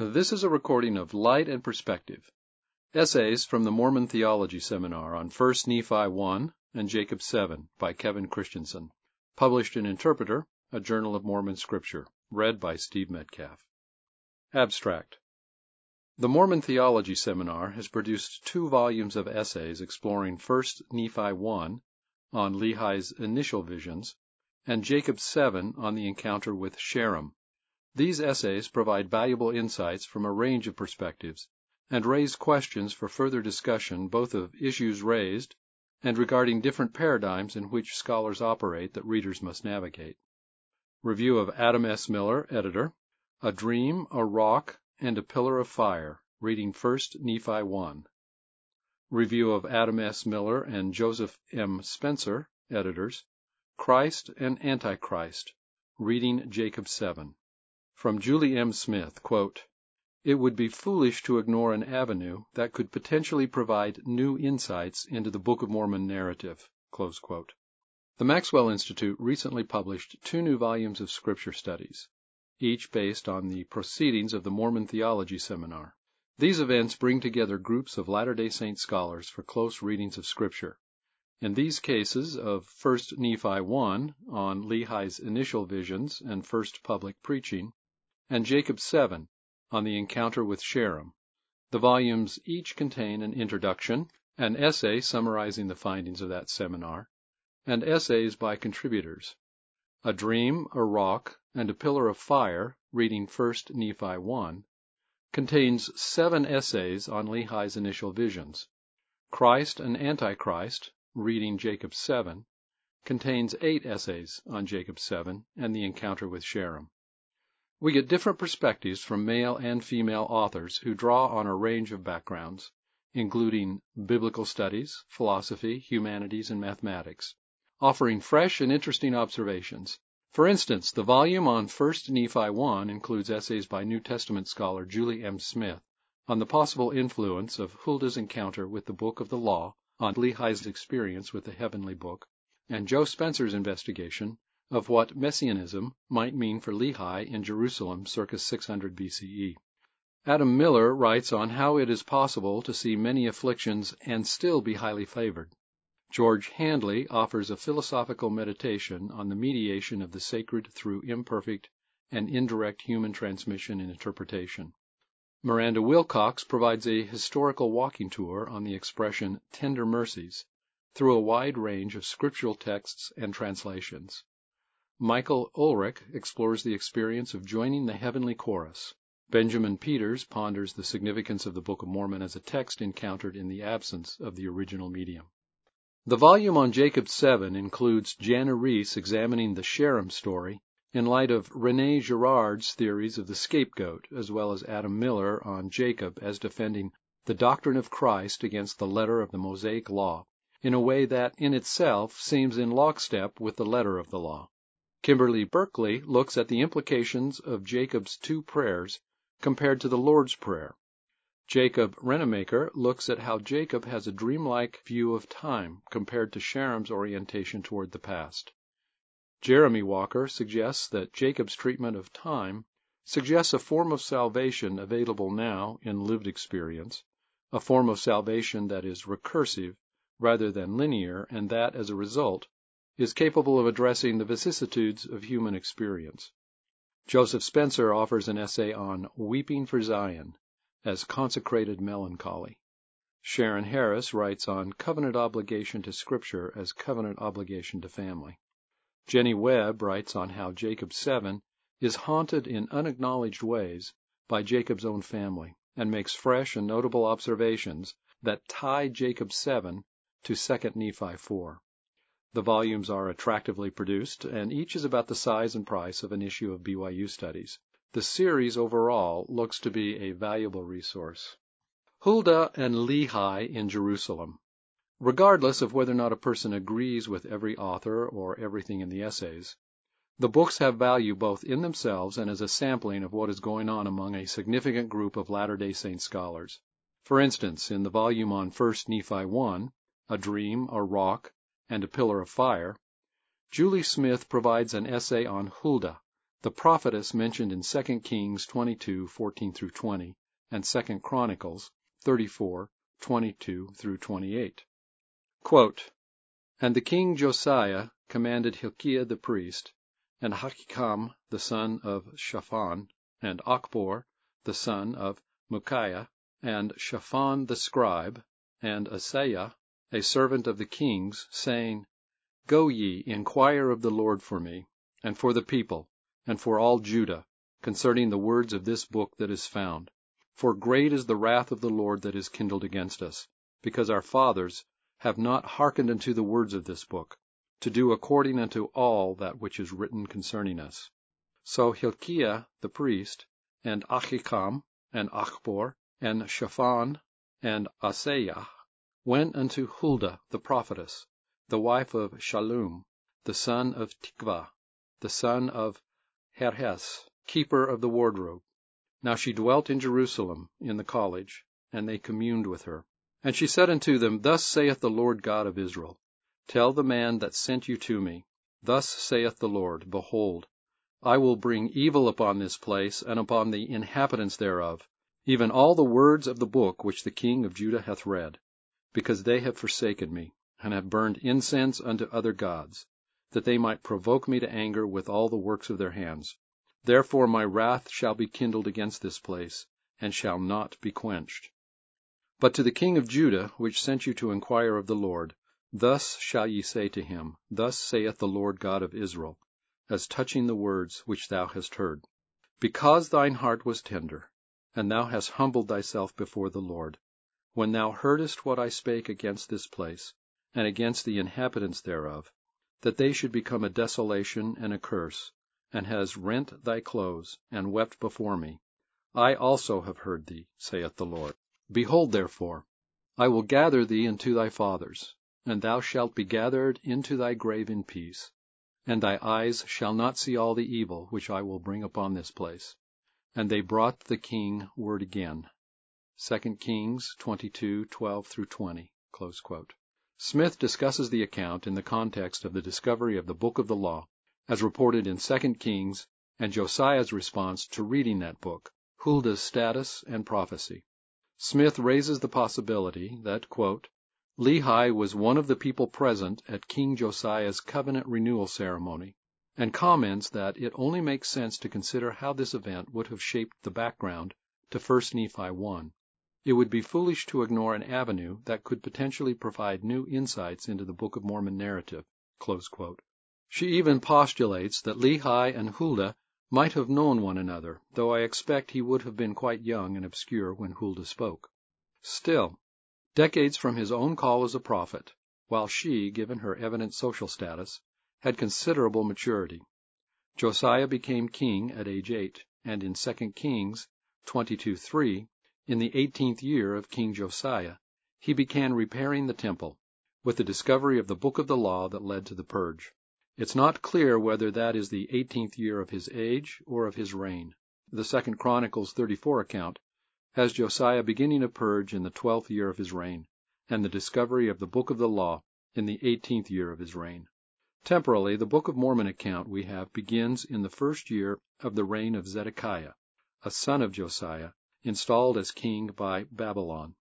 This is a recording of Light and Perspective, essays from the Mormon Theology Seminar on 1 Nephi 1 and Jacob 7 by Kevin Christensen, published in Interpreter, a Journal of Mormon Scripture, read by Steve Metcalf. Abstract. The Mormon Theology Seminar has produced two volumes of essays exploring 1 Nephi 1 on Lehi's initial visions and Jacob 7 on the encounter with Sherem. These essays provide valuable insights from a range of perspectives and raise questions for further discussion both of issues raised and regarding different paradigms in which scholars operate that readers must navigate. Review of Adam S. Miller, editor. A Dream, a Rock, and a Pillar of Fire, reading 1st Nephi 1. Review of Adam S. Miller and Joseph M. Spencer, editors. Christ and Antichrist, reading Jacob 7. From Julie M. Smith, quote, It would be foolish to ignore an avenue that could potentially provide new insights into the Book of Mormon narrative. The Maxwell Institute recently published two new volumes of scripture studies, each based on the proceedings of the Mormon Theology Seminar. These events bring together groups of Latter day Saint scholars for close readings of Scripture. In these cases of 1 Nephi 1 on Lehi's initial visions and first public preaching, and Jacob 7 on the encounter with Sherem. The volumes each contain an introduction, an essay summarizing the findings of that seminar, and essays by contributors. A Dream, a Rock, and a Pillar of Fire, reading 1 Nephi 1, contains seven essays on Lehi's initial visions. Christ and Antichrist, reading Jacob 7, contains eight essays on Jacob 7 and the encounter with Sherem. We get different perspectives from male and female authors who draw on a range of backgrounds, including biblical studies, philosophy, humanities, and mathematics, offering fresh and interesting observations. For instance, the volume on 1 Nephi 1 includes essays by New Testament scholar Julie M. Smith on the possible influence of Huldah's encounter with the Book of the Law on Lehi's experience with the Heavenly Book, and Joe Spencer's investigation of what Messianism might mean for Lehi in Jerusalem circa 600 BCE. Adam Miller writes on how it is possible to see many afflictions and still be highly favored. George Handley offers a philosophical meditation on the mediation of the sacred through imperfect and indirect human transmission and interpretation. Miranda Wilcox provides a historical walking tour on the expression tender mercies through a wide range of scriptural texts and translations. Michael Ulrich explores the experience of joining the heavenly chorus. Benjamin Peters ponders the significance of the Book of Mormon as a text encountered in the absence of the original medium. The volume on Jacob 7 includes Jana Riess examining the Sherem story in light of Rene Girard's theories of the scapegoat, as well as Adam Miller on Jacob as defending the doctrine of Christ against the letter of the Mosaic Law in a way that in itself seems in lockstep with the letter of the law. Kimberly Berkeley looks at the implications of Jacob's two prayers compared to the Lord's Prayer. Jacob Rennaker looks at how Jacob has a dreamlike view of time compared to Sherem's orientation toward the past. Jeremy Walker suggests that Jacob's treatment of time suggests a form of salvation available now in lived experience, a form of salvation that is recursive rather than linear, and that, as a result, is capable of addressing the vicissitudes of human experience. Joseph Spencer offers an essay on Weeping for Zion as consecrated melancholy. Sharon Harris writes on covenant obligation to Scripture as covenant obligation to family. Jenny Webb writes on how Jacob 7 is haunted in unacknowledged ways by Jacob's own family and makes fresh and notable observations that tie Jacob 7 to 2 Nephi 4. The volumes are attractively produced, and each is about the size and price of an issue of BYU Studies. The series overall looks to be a valuable resource. Huldah and Lehi in Jerusalem. Regardless of whether or not a person agrees with every author or everything in the essays, the books have value both in themselves and as a sampling of what is going on among a significant group of Latter day Saint scholars. For instance, in the volume on 1 Nephi 1, A Dream, a Rock, and a Pillar of Fire, Julie Smith provides an essay on Huldah, the prophetess mentioned in 2 Kings 22, 14 through 20, and 2 Chronicles 34, 22 through 28. Quote, and the king Josiah commanded Hilkiah the priest, and Ahikam the son of Shaphan, and Achbor the son of Micaiah, and Shaphan the scribe, and Asaiah, a servant of the king's, saying, Go ye, inquire of the Lord for me, and for the people, and for all Judah, concerning the words of this book that is found. For great is the wrath of the Lord that is kindled against us, because our fathers have not hearkened unto the words of this book, to do according unto all that which is written concerning us. So Hilkiah the priest, and Achikam, and Achbor, and Shaphan, and Asaiah, went unto Huldah the prophetess, the wife of Shallum, the son of Tikvah, the son of Harhas, keeper of the wardrobe. Now she dwelt in Jerusalem in the college, and they communed with her. And she said unto them, Thus saith the Lord God of Israel, Tell the man that sent you to me, Thus saith the Lord, Behold, I will bring evil upon this place, and upon the inhabitants thereof, even all the words of the book which the king of Judah hath read, because they have forsaken me, and have burned incense unto other gods, that they might provoke me to anger with all the works of their hands. Therefore my wrath shall be kindled against this place, and shall not be quenched. But to the king of Judah, which sent you to inquire of the Lord, thus shall ye say to him, Thus saith the Lord God of Israel, as touching the words which thou hast heard. Because thine heart was tender, and thou hast humbled thyself before the Lord, when thou heardest what I spake against this place, and against the inhabitants thereof, that they should become a desolation and a curse, and hast rent thy clothes, and wept before me, I also have heard thee, saith the Lord. Behold, therefore, I will gather thee unto thy fathers, and thou shalt be gathered into thy grave in peace, and thy eyes shall not see all the evil which I will bring upon this place. And they brought the king word again. 2 Kings 22:12 through 20. Smith discusses the account in the context of the discovery of the Book of the Law, as reported in 2 Kings, and Josiah's response to reading that book, Huldah's status and prophecy. Smith raises the possibility that, quote, Lehi was one of the people present at King Josiah's covenant renewal ceremony, and comments that it only makes sense to consider how this event would have shaped the background to 1 Nephi 1. It would be foolish to ignore an avenue that could potentially provide new insights into the Book of Mormon narrative. She even postulates that Lehi and Huldah might have known one another, though I expect he would have been quite young and obscure when Huldah spoke. Still, decades from his own call as a prophet, while she, given her evident social status, had considerable maturity. Josiah became king at age eight, and in 2 Kings 22:3, in the eighteenth year of King Josiah, he began repairing the temple, with the discovery of the book of the law that led to the purge. It's not clear whether that is the eighteenth year of his age or of his reign. The Second Chronicles 34 account has Josiah beginning a purge in the twelfth year of his reign, and the discovery of the book of the law in the eighteenth year of his reign. Temporally, the Book of Mormon account we have begins in the first year of the reign of Zedekiah, a son of Josiah, installed as king by Babylon.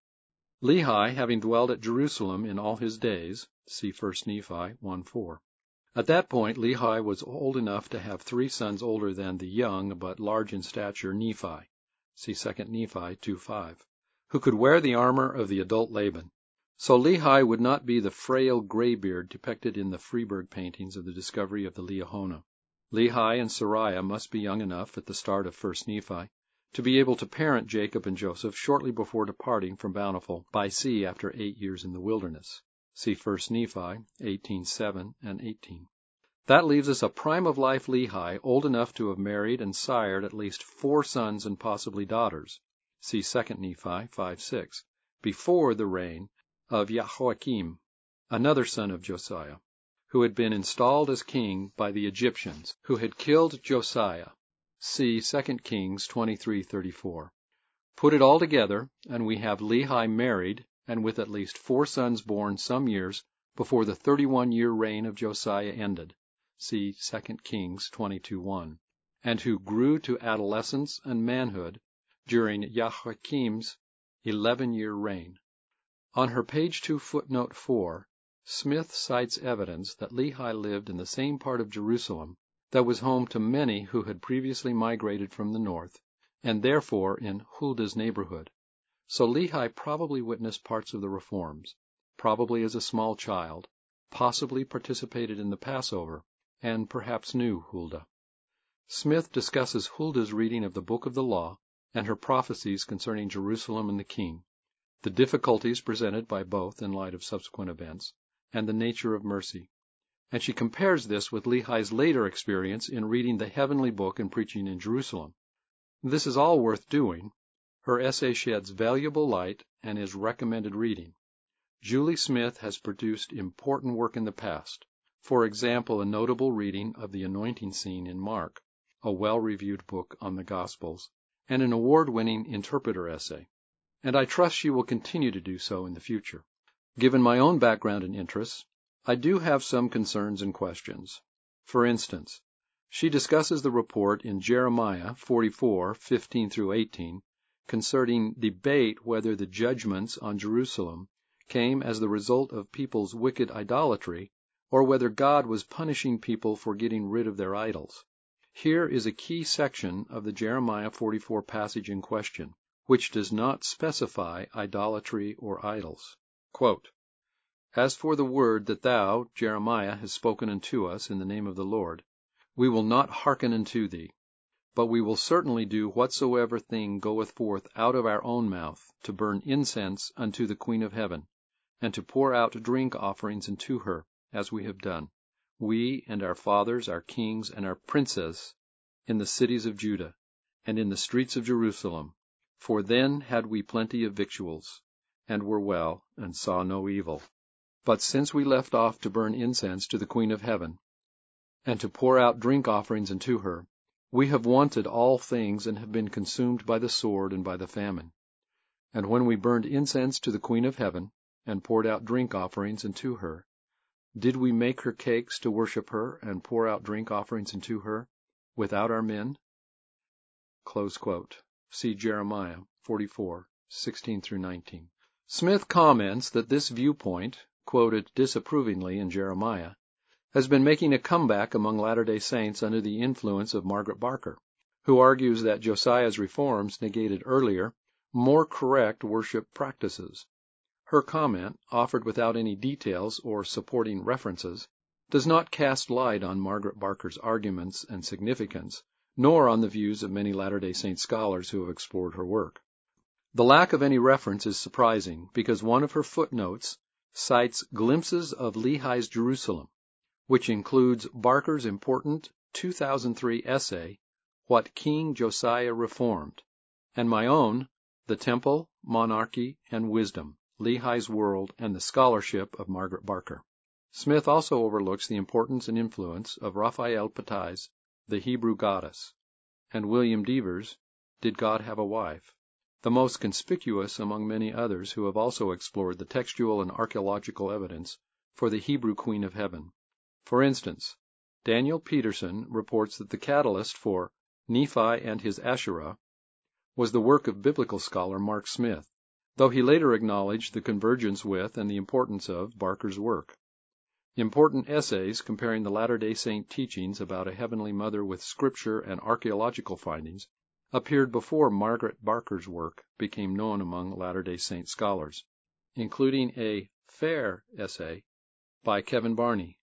Lehi having dwelled at Jerusalem in all his days, see 1 Nephi 1:4. At that point Lehi was old enough to have three sons older than the young but large in stature Nephi (see 2 Nephi 2:5), who could wear the armor of the adult Laban. So Lehi would not be the frail graybeard depicted in the Friberg paintings of the discovery of the Liahona. Lehi and Sariah must be young enough at the start of 1 Nephi to be able to parent Jacob and Joseph shortly before departing from Bountiful by sea after eight years in the wilderness. See 1 Nephi 18:7 and 18. That leaves us a prime of life Lehi, old enough to have married and sired at least four sons and possibly daughters. See 2 Nephi 5:6, before the reign of Jehoiakim, another son of Josiah, who had been installed as king by the Egyptians, who had killed Josiah. See 2 Kings 23:34. Put it all together, and we have Lehi married and with at least four sons born some years before the thirty-one year reign of Josiah ended. See 2 Kings 22:1. and who grew to adolescence and manhood during Joachim's eleven year reign. On her page 2 footnote 4, Smith cites evidence that Lehi lived in the same part of Jerusalem that was home to many who had previously migrated from the north, and therefore in Huldah's neighborhood. So Lehi probably witnessed parts of the reforms, probably as a small child, possibly participated in the Passover, and perhaps knew Huldah. Smith discusses Huldah's reading of the Book of the Law and her prophecies concerning Jerusalem and the king, the difficulties presented by both in light of subsequent events, and the nature of mercy. And she compares this with Lehi's later experience in reading the heavenly book and preaching in Jerusalem. This is all worth doing. Her essay sheds valuable light and is recommended reading. Julie Smith has produced important work in the past, for example, a notable reading of the anointing scene in Mark, a well reviewed book on the Gospels, and an award winning interpreter essay and I trust she will continue to do so in the future. Given my own background and interests, I do have some concerns and questions. For instance, she discusses the report in Jeremiah 44:15 through 18 concerning debate whether the judgments on Jerusalem came as the result of people's wicked idolatry or whether God was punishing people for getting rid of their idols. Here is a key section of the Jeremiah 44 passage in question which does not specify idolatry or idols. Quote, As for the word that thou, Jeremiah, hast spoken unto us in the name of the Lord, we will not hearken unto thee, but we will certainly do whatsoever thing goeth forth out of our own mouth, to burn incense unto the Queen of heaven, and to pour out drink offerings unto her, as we have done, we and our fathers, our kings, and our princes, in the cities of Judah, and in the streets of Jerusalem, for then had we plenty of victuals, and were well, and saw no evil. But since we left off to burn incense to the Queen of heaven, and to pour out drink offerings unto her, we have wanted all things, and have been consumed by the sword and by the famine. And when we burned incense to the Queen of heaven, and poured out drink offerings unto her, did we make her cakes to worship her, and pour out drink offerings unto her, without our men? See Jeremiah 44, 16 19. Smith comments that this viewpoint, quoted disapprovingly in Jeremiah, has been making a comeback among Latter day Saints under the influence of Margaret Barker, who argues that Josiah's reforms negated earlier, more correct worship practices. Her comment, offered without any details or supporting references, does not cast light on Margaret Barker's arguments and significance nor on the views of many Latter day Saint scholars who have explored her work. The lack of any reference is surprising because one of her footnotes cites glimpses of Lehi's Jerusalem, which includes Barker's important 2003 essay, What King Josiah Reformed, and my own, The Temple, Monarchy, and Wisdom, Lehi's World, and the Scholarship of Margaret Barker. Smith also overlooks the importance and influence of Raphael Patai's the Hebrew Goddess, and William Dever's Did God Have a Wife? The most conspicuous among many others who have also explored the textual and archaeological evidence for the Hebrew Queen of Heaven. For instance, Daniel Peterson reports that the catalyst for Nephi and his Asherah was the work of biblical scholar Mark Smith, though he later acknowledged the convergence with and the importance of Barker's work. Important essays comparing the Latter day Saint teachings about a Heavenly Mother with Scripture and archaeological findings appeared before Margaret Barker's work became known among Latter day Saint scholars, including a Fair essay by Kevin Barney,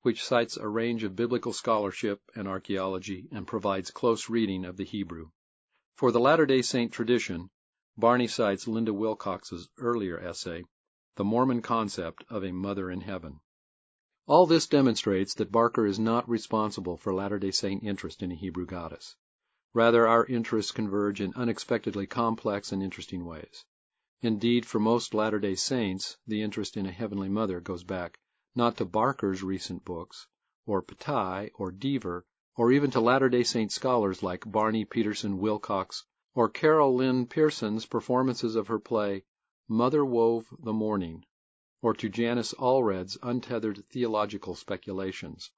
which cites a range of biblical scholarship and archaeology and provides close reading of the Hebrew. For the Latter day Saint tradition, Barney cites Linda Wilcox's earlier essay, The Mormon Concept of a Mother in Heaven. All this demonstrates that Barker is not responsible for Latter day Saint interest in a Hebrew goddess. Rather, our interests converge in unexpectedly complex and interesting ways. Indeed, for most Latter day Saints, the interest in a Heavenly Mother goes back, not to Barker's recent books, or Patai, or Dever, or even to Latter day Saint scholars like Barney, Peterson, Wilcox, or Carol Lynn Pearson's performances of her play Mother Wove the Morning or to Janice Allred's untethered theological speculations,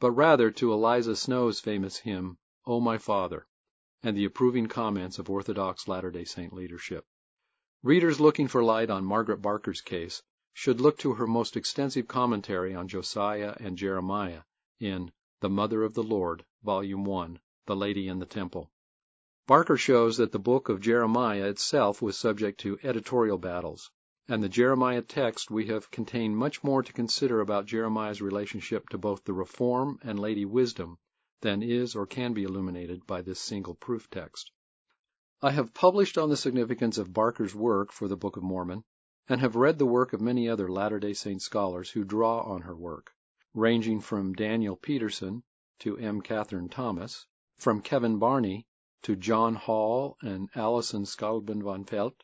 but rather to Eliza Snow's famous hymn, O My Father, and the approving comments of Orthodox Latter day Saint leadership. Readers looking for light on Margaret Barker's case should look to her most extensive commentary on Josiah and Jeremiah in The Mother of the Lord, Volume 1, The Lady in the Temple. Barker shows that the book of Jeremiah itself was subject to editorial battles, and the Jeremiah text we have contained much more to consider about Jeremiah's relationship to both the Reform and Lady Wisdom than is or can be illuminated by this single proof text. I have published on the significance of Barker's work for the Book of Mormon, and have read the work of many other Latter day Saint scholars who draw on her work, ranging from Daniel Peterson to M. Catherine Thomas, from Kevin Barney to John Hall and Alison Skabelund von Feldt,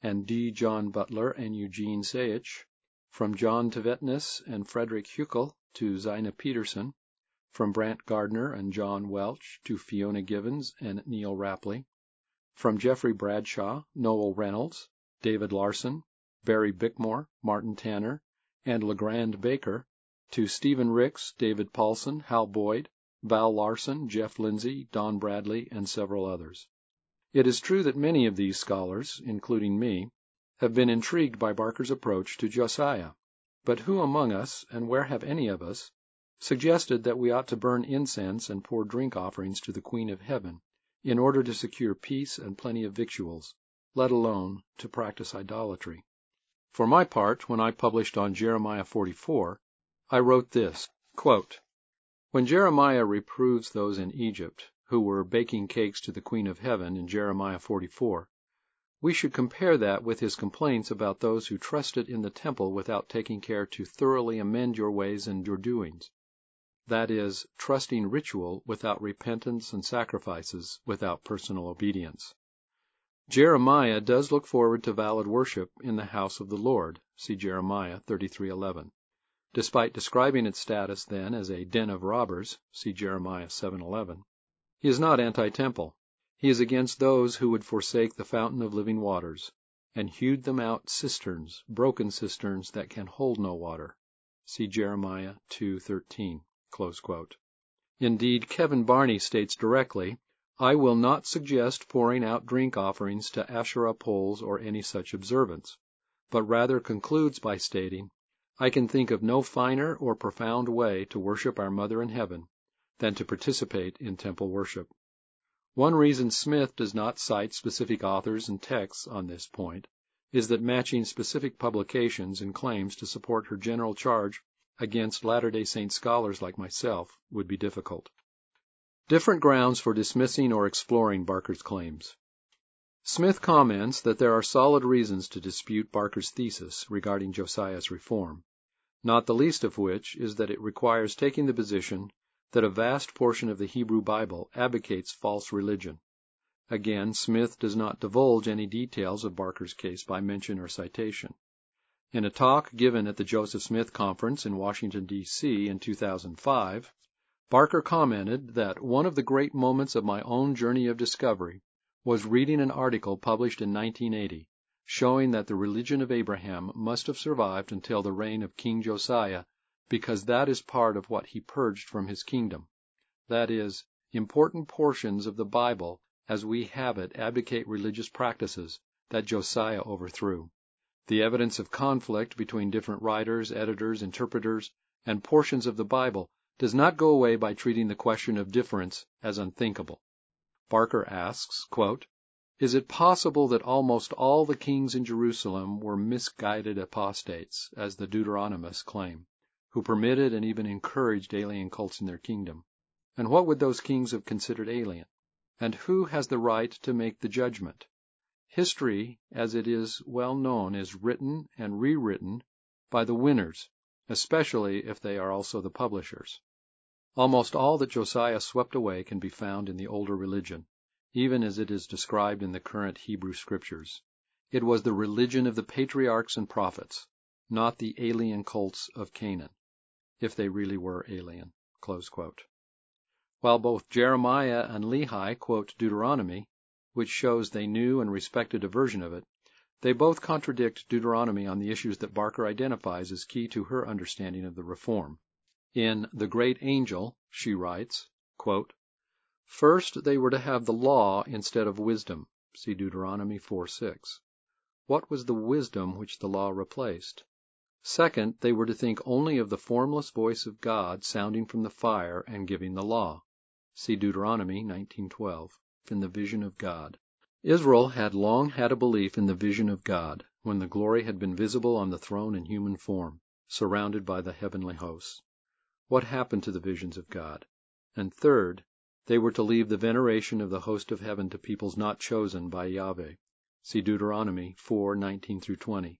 and D. John Butler and Eugene Seaich, from John Tvedtnes and Frederick Huchel to Zina Peterson, from Brant Gardner and John Welch to Fiona Givens and Neil Rappleye, from Jeffrey Bradshaw, Noel Reynolds, David Larson, Barry Bickmore, Martin Tanner, and Legrand Baker, to Stephen Ricks, David Paulson, Hal Boyd, Val Larson, Jeff Lindsay, Don Bradley, and several others. It is true that many of these scholars, including me, have been intrigued by Barker's approach to Josiah, but who among us, and where have any of us, suggested that we ought to burn incense and pour drink offerings to the Queen of Heaven in order to secure peace and plenty of victuals, let alone to practice idolatry? For my part, when I published on Jeremiah 44, I wrote this quote, when Jeremiah reproves those in Egypt who were baking cakes to the Queen of Heaven in Jeremiah 44, we should compare that with his complaints about those who trusted in the temple without taking care to thoroughly amend your ways and your doings. That is, trusting ritual without repentance and sacrifices without personal obedience. Jeremiah does look forward to valid worship in the house of the Lord. See Jeremiah 33:11 despite describing its status then as a den of robbers see Jeremiah 7:11. He is not anti-temple. He is against those who would forsake the fountain of living waters, and hewed them out cisterns, broken cisterns that can hold no water. See Jeremiah 2:13. Indeed, Kevin Barney states directly, I will not suggest pouring out drink offerings to Asherah poles or any such observance, but rather concludes by stating, I can think of no finer or profound way to worship our Mother in heaven than to participate in temple worship. One reason Smith does not cite specific authors and texts on this point is that matching specific publications and claims to support her general charge against Latter day Saint scholars like myself would be difficult. Different grounds for dismissing or exploring Barker's claims. Smith comments that there are solid reasons to dispute Barker's thesis regarding Josiah's reform, not the least of which is that it requires taking the position that a vast portion of the Hebrew Bible advocates false religion. Again, Smith does not divulge any details of Barker's case by mention or citation. In a talk given at the Joseph Smith Conference in Washington, D.C. in 2005, Barker commented that one of the great moments of my own journey of discovery was reading an article published in 1980 showing that the religion of Abraham must have survived until the reign of King Josiah because that is part of what he purged from his kingdom. That is, important portions of the Bible as we have it advocate religious practices that Josiah overthrew. The evidence of conflict between different writers, editors, interpreters, and portions of the Bible does not go away by treating the question of difference as unthinkable. Barker asks, quote, Is it possible that almost all the kings in Jerusalem were misguided apostates, as the Deuteronomists claim, who permitted and even encouraged alien cults in their kingdom? And what would those kings have considered alien? And who has the right to make the judgment? History, as it is well known, is written and rewritten by the winners, especially if they are also the publishers. Almost all that Josiah swept away can be found in the older religion, even as it is described in the current Hebrew Scriptures. It was the religion of the patriarchs and prophets, not the alien cults of Canaan, if they really were alien. While both Jeremiah and Lehi quote Deuteronomy, which shows they knew and respected a version of it, they both contradict Deuteronomy on the issues that Barker identifies as key to her understanding of the Reform. In The Great Angel she writes, quote, First, they were to have the law instead of wisdom. See Deuteronomy 4:6. What was the wisdom which the law replaced? Second, they were to think only of the formless voice of God sounding from the fire and giving the law. See Deuteronomy 19:12, in the vision of God. Israel had long had a belief in the vision of God, when the glory had been visible on the throne in human form, surrounded by the heavenly hosts. What happened to the visions of God? And third, they were to leave the veneration of the host of heaven to peoples not chosen by Yahweh. See Deuteronomy 4:19 20.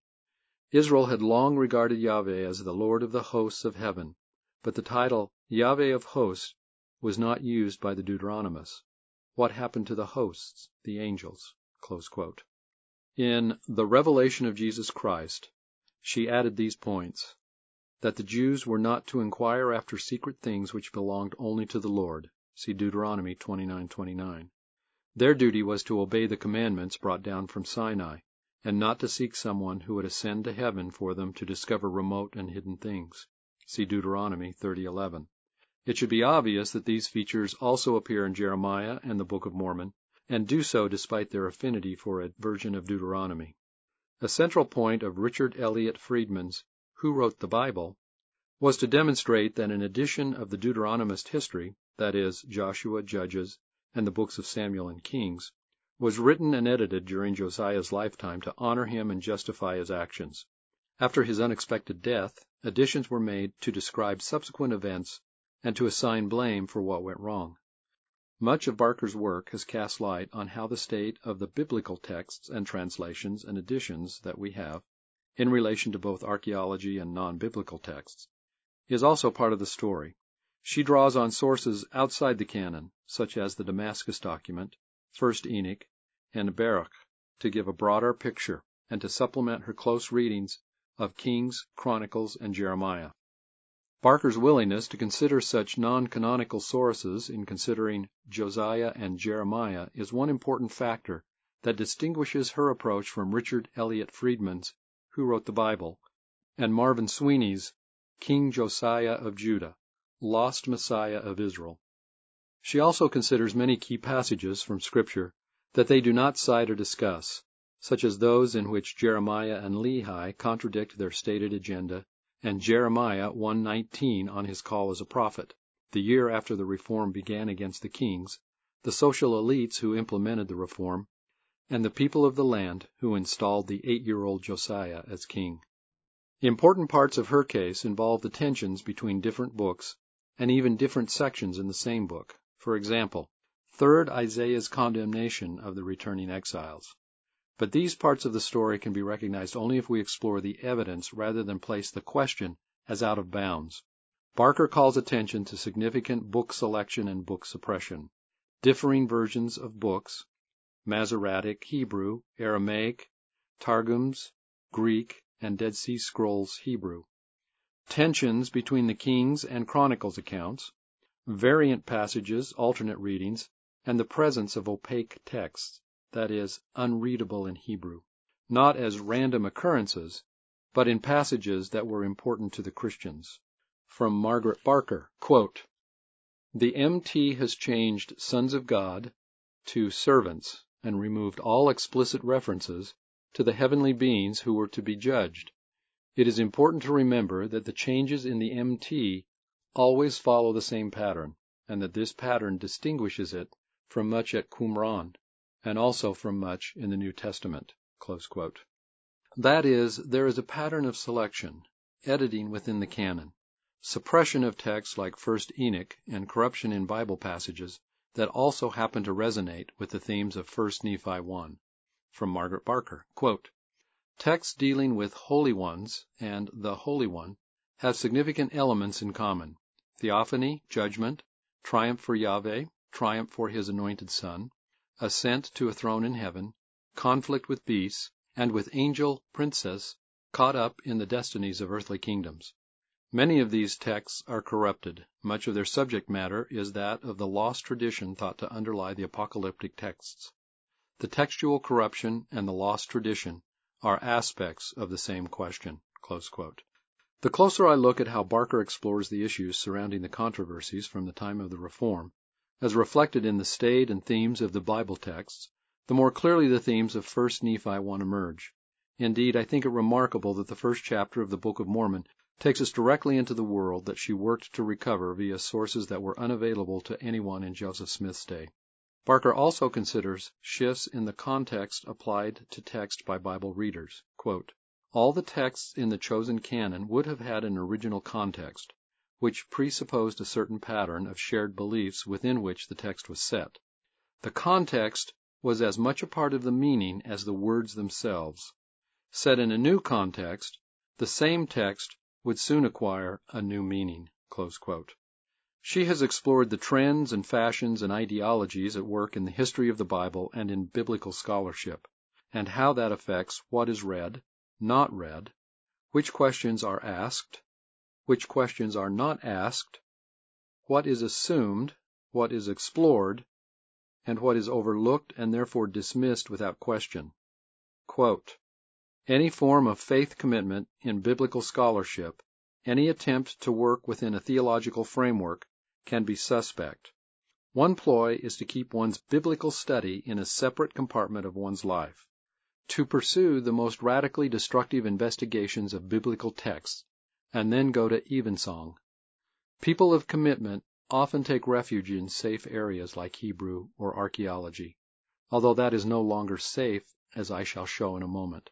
Israel had long regarded Yahweh as the Lord of the hosts of heaven, but the title Yahweh of hosts was not used by the Deuteronomists. What happened to the hosts, the angels? In The Revelation of Jesus Christ she added these points: that the Jews were not to inquire after secret things which belonged only to the Lord. See Deuteronomy 29:29. Their duty was to obey the commandments brought down from Sinai, and not to seek someone who would ascend to heaven for them to discover remote and hidden things. See Deuteronomy 30:11. It should be obvious that these features also appear in Jeremiah and the Book of Mormon, and do so despite their affinity for a version of Deuteronomy. A central point of Richard Elliott Friedman's Who Wrote the Bible was to demonstrate that an edition of the Deuteronomist history, that is, Joshua, Judges, and the books of Samuel and Kings, was written and edited during Josiah's lifetime to honor him and justify his actions. After his unexpected death, additions were made to describe subsequent events and to assign blame for what went wrong. Much of Barker's work has cast light on how the state of the biblical texts and translations and editions that we have, in relation to both archaeology and non-biblical texts, is also part of the story. She draws on sources outside the canon, such as the Damascus document, First Enoch, and Baruch, to give a broader picture and to supplement her close readings of Kings, Chronicles, and Jeremiah. Barker's willingness to consider such non-canonical sources in considering Josiah and Jeremiah is one important factor that distinguishes her approach from Richard Elliott Friedman's Who Wrote the Bible and Marvin Sweeney's King Josiah of Judah, Lost Messiah of Israel. She also considers many key passages from Scripture that they do not cite or discuss, such as those in which Jeremiah and Lehi contradict their stated agenda and Jeremiah 1:19 on his call as a prophet, the year after the reform began against the kings, the social elites who implemented the reform, and the people of the land who installed the eight-year-old Josiah as king. Important parts of her case involve the tensions between different books and even different sections in the same book. For example, third Isaiah's condemnation of the returning exiles. But these parts of the story can be recognized only if we explore the evidence rather than place the question as out of bounds. Barker calls attention to significant book selection and book suppression, differing versions of books, Masoretic, Hebrew, Aramaic, Targums, Greek, and Dead Sea Scrolls Hebrew, tensions between the Kings and Chronicles accounts, variant passages, alternate readings, and the presence of opaque texts that is, unreadable in Hebrew, not as random occurrences, but in passages that were important to the Christians. From Margaret Barker, quote, The MT has changed sons of God to servants and removed all explicit references to the heavenly beings who were to be judged. It is important to remember that the changes in the MT always follow the same pattern, and that this pattern distinguishes it from much at Qumran and also from much in the New Testament. That is, there is a pattern of selection, editing within the canon, suppression of texts like 1st Enoch, and corruption in Bible passages that also happen to resonate with the themes of 1st Nephi 1. From Margaret Barker, quote, Texts dealing with holy ones and the Holy One have significant elements in common. Theophany, judgment, triumph for Yahweh, triumph for his anointed Son, ascent to a throne in heaven, conflict with beasts, and with angel princes caught up in the destinies of earthly kingdoms. Many of these texts are corrupted. Much of their subject matter is that of the lost tradition thought to underlie the apocalyptic texts. The textual corruption and the lost tradition are aspects of the same question. The closer I look at how Barker explores the issues surrounding the controversies from the time of the Reform, as reflected in the state and themes of the Bible texts, the more clearly the themes of 1 Nephi 1 emerge. Indeed, I think it remarkable that the first chapter of the Book of Mormon takes us directly into the world that she worked to recover via sources that were unavailable to anyone in Joseph Smith's day. Barker also considers shifts in the context applied to text by Bible readers. Quote, All the texts in the chosen canon would have had an original context, which presupposed a certain pattern of shared beliefs within which the text was set. The context was as much a part of the meaning as the words themselves. Set in a new context, the same text would soon acquire a new meaning. She has explored the trends and fashions and ideologies at work in the history of the Bible and in biblical scholarship, and how that affects what is read, not read, which questions are asked, which questions are not asked, what is assumed, what is explored, and what is overlooked and therefore dismissed without question. Quote, any form of faith commitment in biblical scholarship, any attempt to work within a theological framework, can be suspect. One ploy is to keep one's biblical study in a separate compartment of one's life, to pursue the most radically destructive investigations of biblical texts, and then go to evensong. People of commitment often take refuge in safe areas like Hebrew or archaeology, although that is no longer safe, as I shall show in a moment.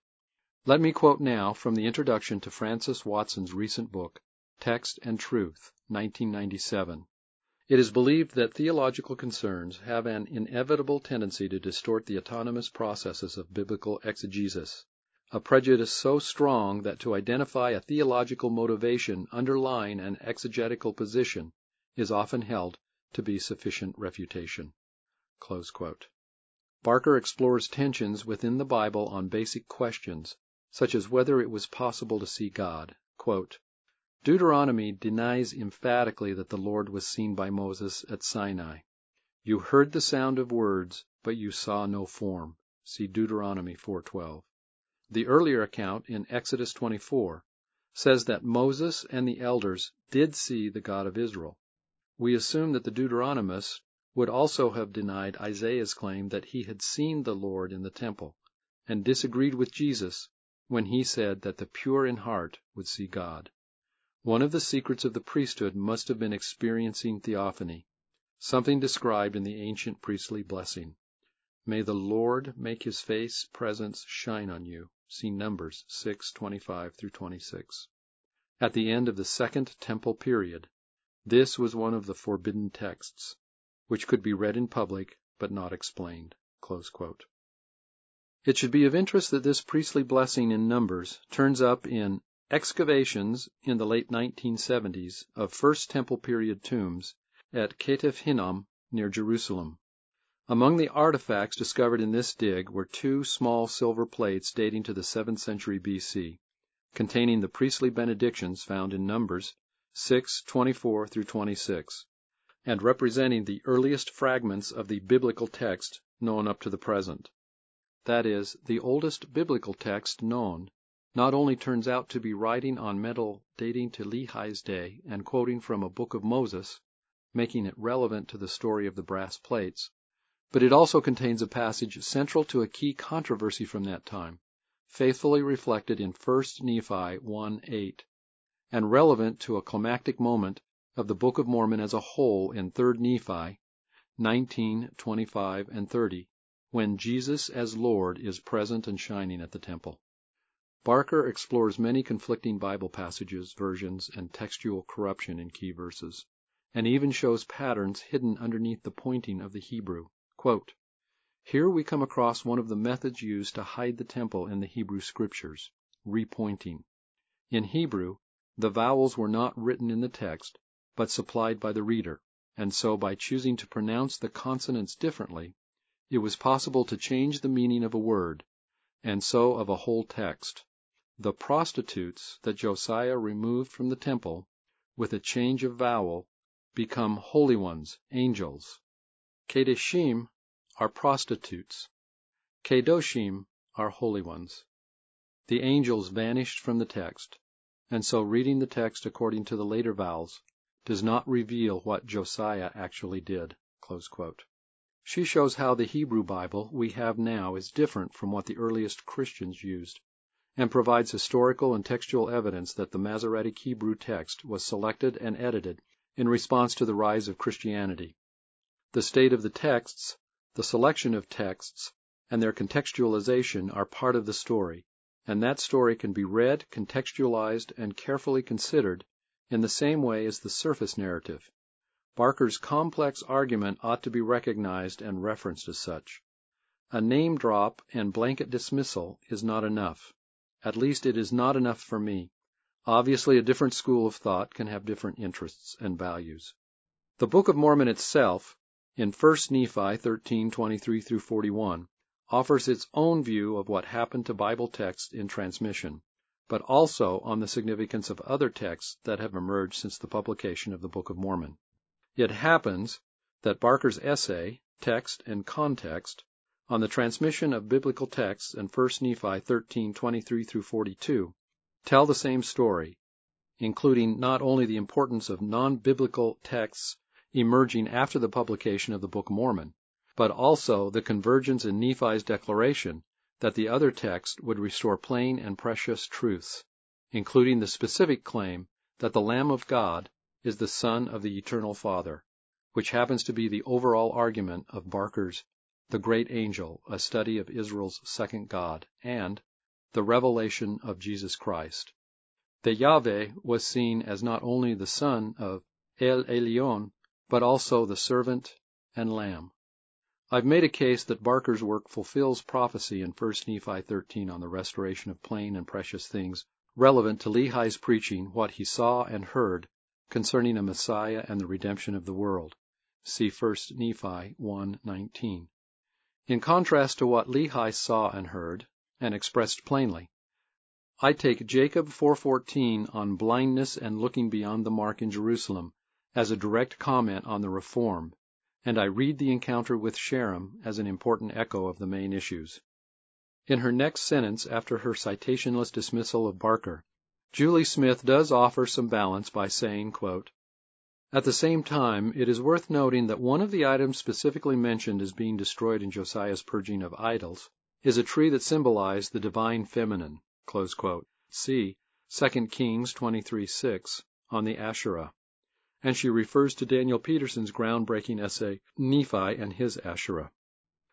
Let me quote now from the introduction to Francis Watson's recent book, Text and Truth, 1997. It is believed that theological concerns have an inevitable tendency to distort the autonomous processes of biblical exegesis, a prejudice so strong that to identify a theological motivation underlying an exegetical position is often held to be sufficient refutation. Barker explores tensions within the Bible on basic questions such as whether it was possible to see God. Quote, Deuteronomy denies emphatically that the Lord was seen by Moses at Sinai. You heard the sound of words, but you saw no form. See Deuteronomy 4:12. The earlier account in Exodus 24 says that Moses and the elders did see the God of Israel. We assume that the Deuteronomists would also have denied Isaiah's claim that he had seen the Lord in the temple, and disagreed with Jesus when he said that the pure in heart would see God. One of the secrets of the priesthood must have been experiencing theophany, something described in the ancient priestly blessing. May the Lord make his face presence shine on you. See Numbers 6:25 through 26. At the end of the second temple period, this was one of the forbidden texts, which could be read in public but not explained. It should be of interest that this priestly blessing in Numbers turns up in excavations in the late 1970s of First Temple period tombs at Ketef Hinnom near Jerusalem. Among the artifacts discovered in this dig were two small silver plates dating to the 7th century BC, containing the priestly benedictions found in Numbers 6:24 through 26, and representing the earliest fragments of the biblical text known up to the present. That is, the oldest biblical text known, not only turns out to be writing on metal dating to Lehi's day and quoting from a book of Moses, making it relevant to the story of the brass plates, but it also contains a passage central to a key controversy from that time, faithfully reflected in 1 Nephi 1:8, and relevant to a climactic moment of the Book of Mormon as a whole in 3 Nephi 19:25 and 30 when Jesus as Lord is present and shining at the temple. Barker explores many conflicting Bible passages, versions, and textual corruption in key verses, and even shows patterns hidden underneath the pointing of the Hebrew. Quote, Here we come across one of the methods used to hide the temple in the Hebrew scriptures, repointing. In Hebrew, the vowels were not written in the text, but supplied by the reader, and so by choosing to pronounce the consonants differently, it was possible to change the meaning of a word, and so of a whole text. The prostitutes that Josiah removed from the temple, with a change of vowel, become holy ones, angels. Kedeshim are prostitutes. Kedoshim are holy ones. The angels vanished from the text, and so reading the text according to the later vowels does not reveal what Josiah actually did. She shows how the Hebrew Bible we have now is different from what the earliest Christians used, and provides historical and textual evidence that the Masoretic Hebrew text was selected and edited in response to the rise of Christianity. The state of the texts, the selection of texts, and their contextualization are part of the story, and that story can be read, contextualized, and carefully considered in the same way as the surface narrative. Barker's complex argument ought to be recognized and referenced as such. A name drop and blanket dismissal is not enough. At least it is not enough for me. Obviously, a different school of thought can have different interests and values. The Book of Mormon itself, in 1 Nephi 13:23 through 41, offers its own view of what happened to Bible texts in transmission, but also on the significance of other texts that have emerged since the publication of the Book of Mormon. It happens that Barker's essay, Text and Context, on the transmission of biblical texts in 1 Nephi 13:23 through 42 tell the same story, including not only the importance of non-biblical texts emerging after the publication of the Book of Mormon, but also the convergence in Nephi's declaration that the other text would restore plain and precious truths, including the specific claim that the Lamb of God is the Son of the Eternal Father, which happens to be the overall argument of Barker's the Great Angel, a study of Israel's second God, and the revelation of Jesus Christ. The Yahweh was seen as not only the Son of El Elyon, but also the servant and Lamb. I've made a case that Barker's work fulfills prophecy in 1 Nephi 13 on the restoration of plain and precious things relevant to Lehi's preaching what he saw and heard concerning a Messiah and the redemption of the world. See 1 Nephi 1:19 in contrast to what Lehi saw and heard, and expressed plainly. I take Jacob 4:14 on blindness and looking beyond the mark in Jerusalem as a direct comment on the reform, and I read the encounter with Sherem as an important echo of the main issues. In her next sentence after her citationless dismissal of Barker, Julie Smith does offer some balance by saying, quote, at the same time, it is worth noting that one of the items specifically mentioned as being destroyed in Josiah's purging of idols is a tree that symbolized the divine feminine. close quote. See 2 Kings 23:6 on the Asherah. And she refers to Daniel Peterson's groundbreaking essay, Nephi and His Asherah.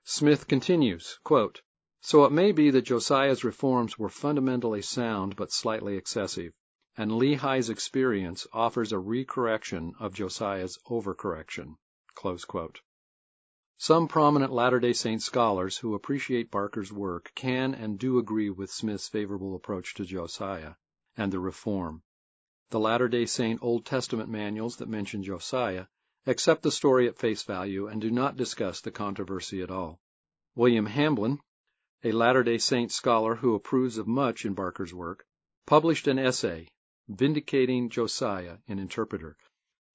Smith continues, quote, So it may be that Josiah's reforms were fundamentally sound but slightly excessive and Lehi's experience offers a recorrection of Josiah's overcorrection. Some prominent Latter day Saint scholars who appreciate Barker's work can and do agree with Smith's favorable approach to Josiah and the reform. The Latter day Saint Old Testament manuals that mention Josiah accept the story at face value and do not discuss the controversy at all. William Hamblin, a Latter day Saint scholar who approves of much in Barker's work, published an essay Vindicating Josiah in Interpreter.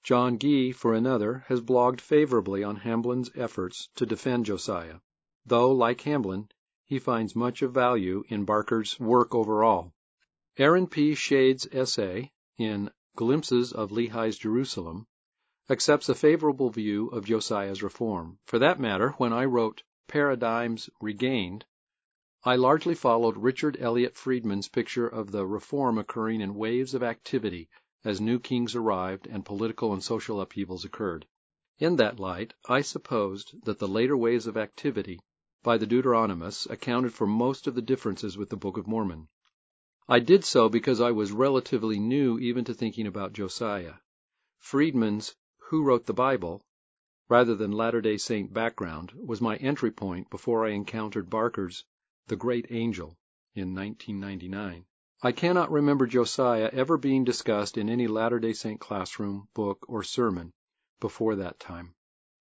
John Gee, for another, has blogged favorably on Hamblin's efforts to defend Josiah, though, like Hamblin, he finds much of value in Barker's work overall. Aaron P. Schade's essay, in Glimpses of Lehi's Jerusalem, accepts a favorable view of Josiah's reform. For that matter, when I wrote Paradigms Regained, I largely followed Richard Elliott Friedman's picture of the reform occurring in waves of activity as new kings arrived and political and social upheavals occurred. In that light, I supposed that the later waves of activity by the Deuteronomists accounted for most of the differences with the Book of Mormon. I did so because I was relatively new even to thinking about Josiah. Friedman's Who Wrote the Bible, rather than Latter day Saint background, was my entry point before I encountered Barker's the Great Angel, in 1999. I cannot remember Josiah ever being discussed in any Latter day Saint classroom, book, or sermon before that time.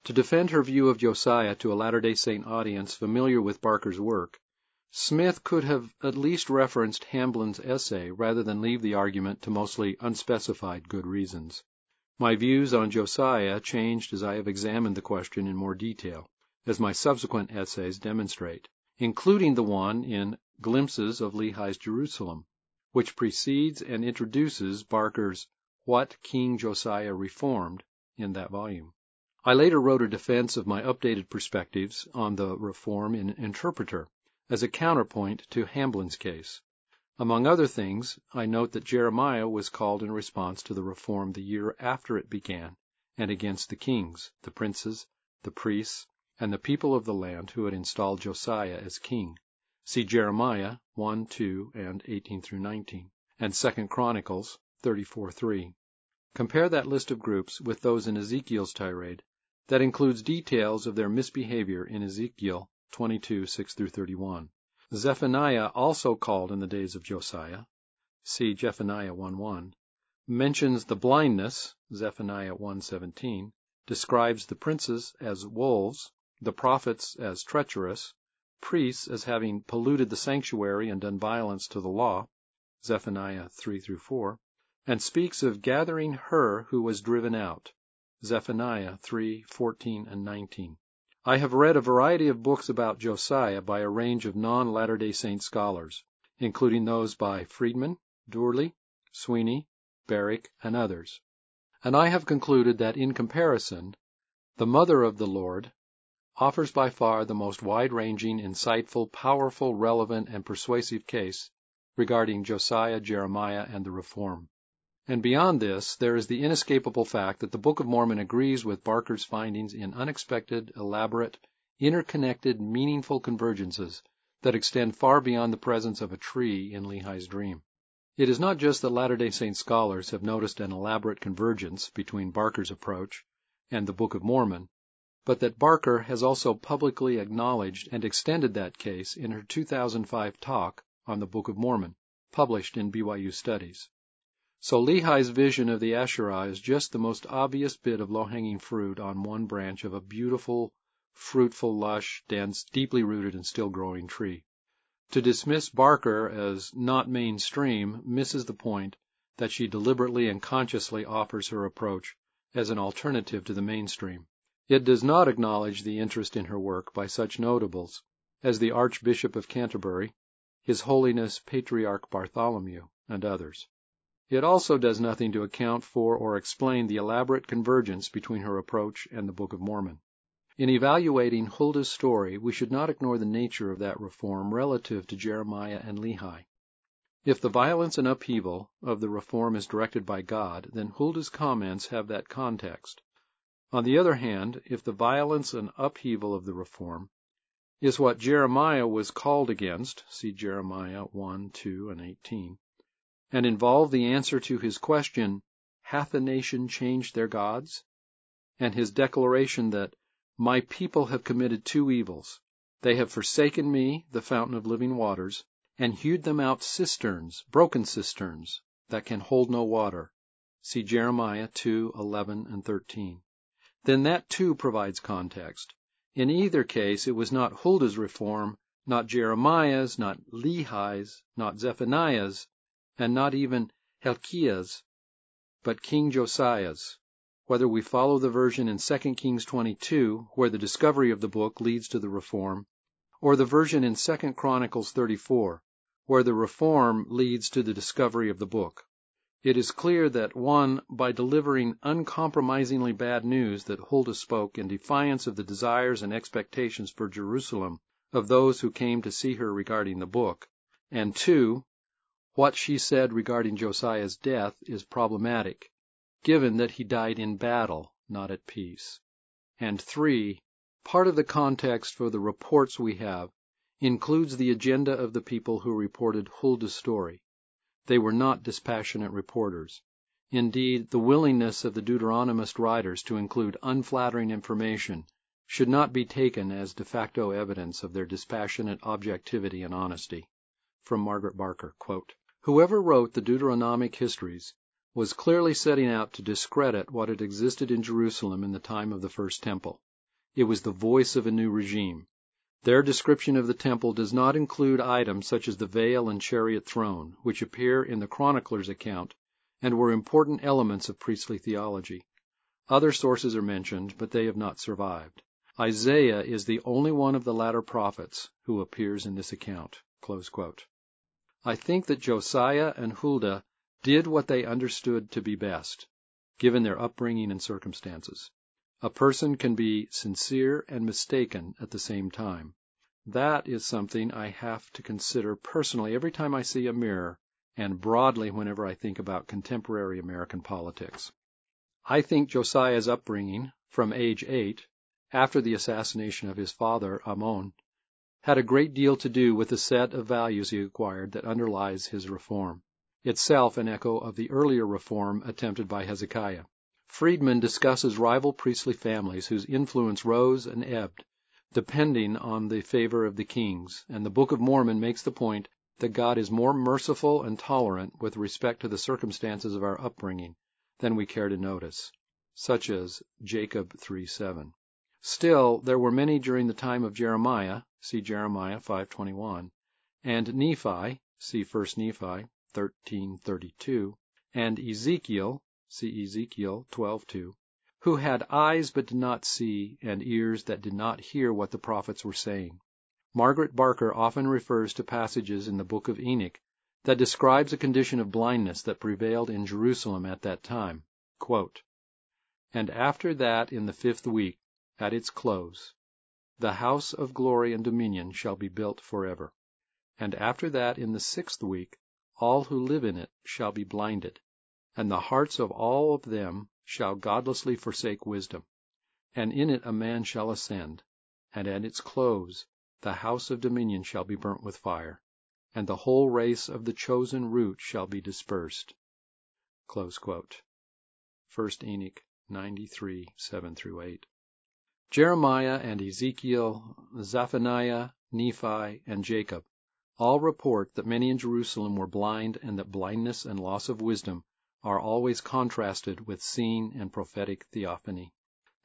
To defend her view of Josiah to a Latter day Saint audience familiar with Barker's work, Smith could have at least referenced Hamblin's essay rather than leave the argument to mostly unspecified good reasons. My views on Josiah changed as I have examined the question in more detail, as my subsequent essays demonstrate including the one in Glimpses of Lehi's Jerusalem, which precedes and introduces Barker's What King Josiah Reformed in that volume. I later wrote a defense of my updated perspectives on the reform in Interpreter as a counterpoint to Hamblin's case. Among other things, I note that Jeremiah was called in response to the reform the year after it began, and against the kings, the princes, the priests, and the people of the land who had installed Josiah as king. See Jeremiah 1, 2, and 18 through 19, and 2 Chronicles 34, 3. Compare that list of groups with those in Ezekiel's tirade that includes details of their misbehavior in Ezekiel 22, 6 31. Zephaniah also called in the days of Josiah, see Zephaniah 1, 1, mentions the blindness, Zephaniah 1, 17, describes the princes as wolves, the prophets as treacherous, priests as having polluted the sanctuary and done violence to the law, Zephaniah 3 4, and speaks of gathering her who was driven out, Zephaniah 3 14 and 19. I have read a variety of books about Josiah by a range of non Latter day Saint scholars, including those by Friedman, Doorly, Sweeney, Barrick, and others, and I have concluded that in comparison, The Mother of the Lord offers by far the most wide-ranging, insightful, powerful, relevant, and persuasive case regarding Josiah, Jeremiah, and the Reform. And beyond this, there is the inescapable fact that the Book of Mormon agrees with Barker's findings in unexpected, elaborate, interconnected, meaningful convergences that extend far beyond the presence of a tree in Lehi's dream. It is not just that Latter day Saint scholars have noticed an elaborate convergence between Barker's approach and the Book of Mormon, but that Barker has also publicly acknowledged and extended that case in her 2005 talk on the Book of Mormon, published in BYU Studies. So Lehi's vision of the Asherah is just the most obvious bit of low-hanging fruit on one branch of a beautiful, fruitful, lush, dense, deeply rooted and still growing tree. To dismiss Barker as not mainstream misses the point that she deliberately and consciously offers her approach as an alternative to the mainstream. It does not acknowledge the interest in her work by such notables as the Archbishop of Canterbury, His Holiness Patriarch Bartholomew, and others. It also does nothing to account for or explain the elaborate convergence between her approach and the Book of Mormon. In evaluating Huldah's story, we should not ignore the nature of that reform relative to Jeremiah and Lehi. If the violence and upheaval of the reform is directed by God, then Huldah's comments have that context. On the other hand, if the violence and upheaval of the reform is what Jeremiah was called against, see Jeremiah 1, 2, and 18, and involve the answer to his question, Hath a nation changed their gods? and his declaration that, My people have committed two evils. They have forsaken me, the fountain of living waters, and hewed them out cisterns, broken cisterns, that can hold no water. See Jeremiah 2, 11, and 13 then that too provides context. In either case, it was not Huldah's reform, not Jeremiah's, not Lehi's, not Zephaniah's, and not even Hilkiah's, but King Josiah's. Whether we follow the version in 2 Kings 22, where the discovery of the book leads to the reform, or the version in 2 Chronicles 34, where the reform leads to the discovery of the book. It is clear that one, by delivering uncompromisingly bad news that Huldah spoke in defiance of the desires and expectations for Jerusalem of those who came to see her regarding the book, and two, what she said regarding Josiah's death is problematic, given that he died in battle, not at peace. And three, part of the context for the reports we have includes the agenda of the people who reported Huldah's story. They were not dispassionate reporters. Indeed, the willingness of the Deuteronomist writers to include unflattering information should not be taken as de facto evidence of their dispassionate objectivity and honesty. From Margaret Barker, quote, Whoever wrote the Deuteronomic histories was clearly setting out to discredit what had existed in Jerusalem in the time of the First Temple. It was the voice of a new regime. Their description of the temple does not include items such as the veil and chariot throne, which appear in the chronicler's account and were important elements of priestly theology. Other sources are mentioned, but they have not survived. Isaiah is the only one of the latter prophets who appears in this account. I think that Josiah and Huldah did what they understood to be best, given their upbringing and circumstances. A person can be sincere and mistaken at the same time. That is something I have to consider personally every time I see a mirror, and broadly whenever I think about contemporary American politics. I think Josiah's upbringing, from age eight, after the assassination of his father, Amon, had a great deal to do with the set of values he acquired that underlies his reform, itself an echo of the earlier reform attempted by Hezekiah. Friedman discusses rival priestly families whose influence rose and ebbed, depending on the favor of the kings, and the Book of Mormon makes the point that God is more merciful and tolerant with respect to the circumstances of our upbringing than we care to notice, such as Jacob 3:7. Still, there were many during the time of Jeremiah, see Jeremiah 5:21, and Nephi, see 1 Nephi 13:32, and Ezekiel, see Ezekiel 12:2, who had eyes but did not see, and ears that did not hear what the prophets were saying. Margaret Barker often refers to passages in the book of Enoch that describes a condition of blindness that prevailed in Jerusalem at that time. Quote, and after that in the fifth week, at its close, the house of glory and dominion shall be built forever. And after that in the sixth week, all who live in it shall be blinded, and the hearts of all of them shall godlessly forsake wisdom. And in it a man shall ascend, and at its close the house of dominion shall be burnt with fire, and the whole race of the chosen root shall be dispersed. 1 Enoch 93, 7 8. Jeremiah and Ezekiel, Zephaniah, Nephi, and Jacob all report that many in Jerusalem were blind and that blindness and loss of wisdom are always contrasted with seeing and prophetic theophany.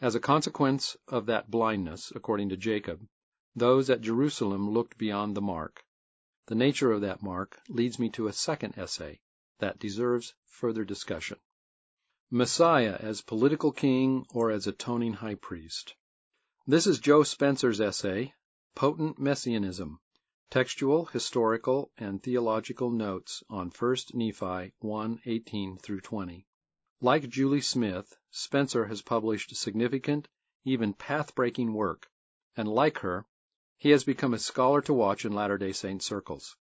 As a consequence of that blindness, according to Jacob, those at Jerusalem looked beyond the mark. The nature of that mark leads me to a second essay that deserves further discussion. Messiah as political king or as atoning high priest. This is Joe Spencer's essay, Potent Messianism, Textual, Historical, and Theological Notes on 1 Nephi 1 18 20. Like Julie Smith, Spencer has published significant, even path breaking work, and like her, he has become a scholar to watch in Latter day Saint circles.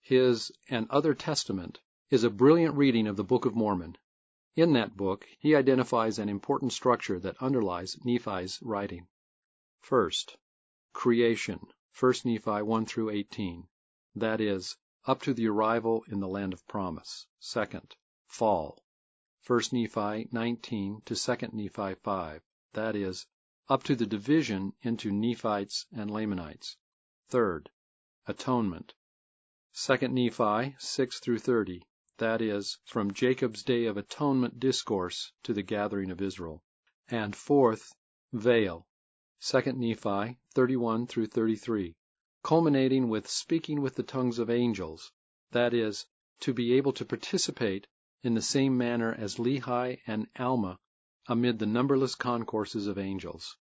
His An Other Testament is a brilliant reading of the Book of Mormon. In that book, he identifies an important structure that underlies Nephi's writing. First, creation, 1 Nephi 1 through 18, that is, up to the arrival in the land of promise. Second, fall, 1 Nephi 19 to 2 Nephi 5, that is, up to the division into Nephites and Lamanites. Third, atonement, 2 Nephi 6 through 30, that is, from Jacob's day of atonement discourse to the gathering of Israel. And fourth, veil, 2 Nephi 31 through 33, culminating with speaking with the tongues of angels, that is, to be able to participate in the same manner as Lehi and Alma amid the numberless concourses of angels.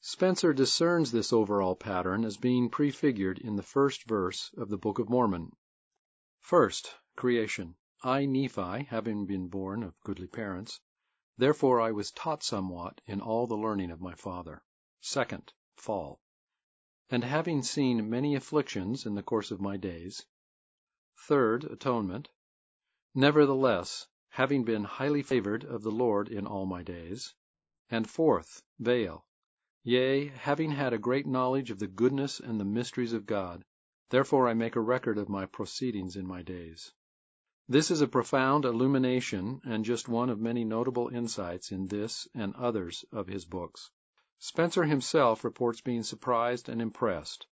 Spencer discerns this overall pattern as being prefigured in the first verse of the Book of Mormon. First, creation. I, Nephi, having been born of goodly parents, Therefore I was taught somewhat in all the learning of my father. Second, fall. And having seen many afflictions in the course of my days. Third, atonement. Nevertheless, having been highly favored of the Lord in all my days. And fourth, veil. Yea, having had a great knowledge of the goodness and the mysteries of God, therefore I make a record of my proceedings in my days. This is a profound illumination and just one of many notable insights in this and others of his books. Spencer himself reports being surprised and impressed,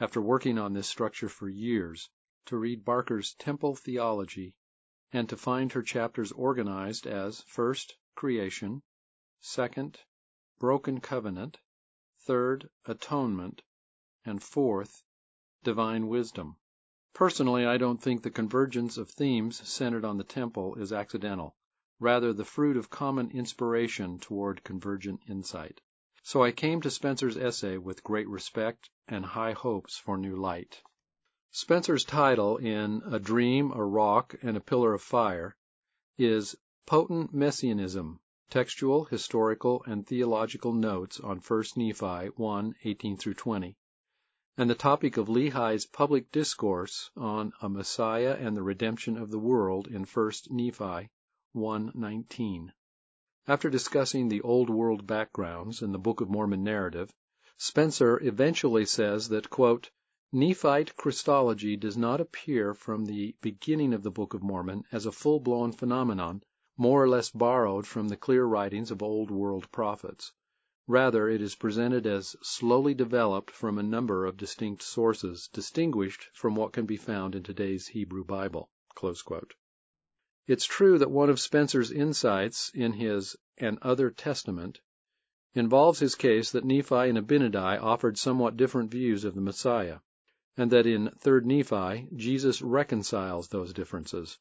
after working on this structure for years, to read Barker's Temple Theology and to find her chapters organized as first, creation, second, broken covenant, third, atonement, and fourth, divine wisdom. Personally, I don't think the convergence of themes centered on the temple is accidental, rather the fruit of common inspiration toward convergent insight. So I came to Spencer's essay with great respect and high hopes for new light. Spencer's title in A Dream, a Rock, and a Pillar of Fire is Potent Messianism, Textual, Historical, and Theological Notes on 1 Nephi 1, 18 20, and the topic of Lehi's public discourse on a Messiah and the redemption of the world in 1 Nephi 1:19. After discussing the Old World backgrounds in the Book of Mormon narrative, Spencer eventually says that, quote, Nephite Christology does not appear from the beginning of the Book of Mormon as a full blown phenomenon more or less borrowed from the clear writings of Old World prophets. Rather, it is presented as slowly developed from a number of distinct sources, distinguished from what can be found in today's Hebrew Bible. It's true that one of Spencer's insights in his An Other Testament involves his case that Nephi and Abinadi offered somewhat different views of the Messiah, and that in 3 Nephi Jesus reconciles those differences.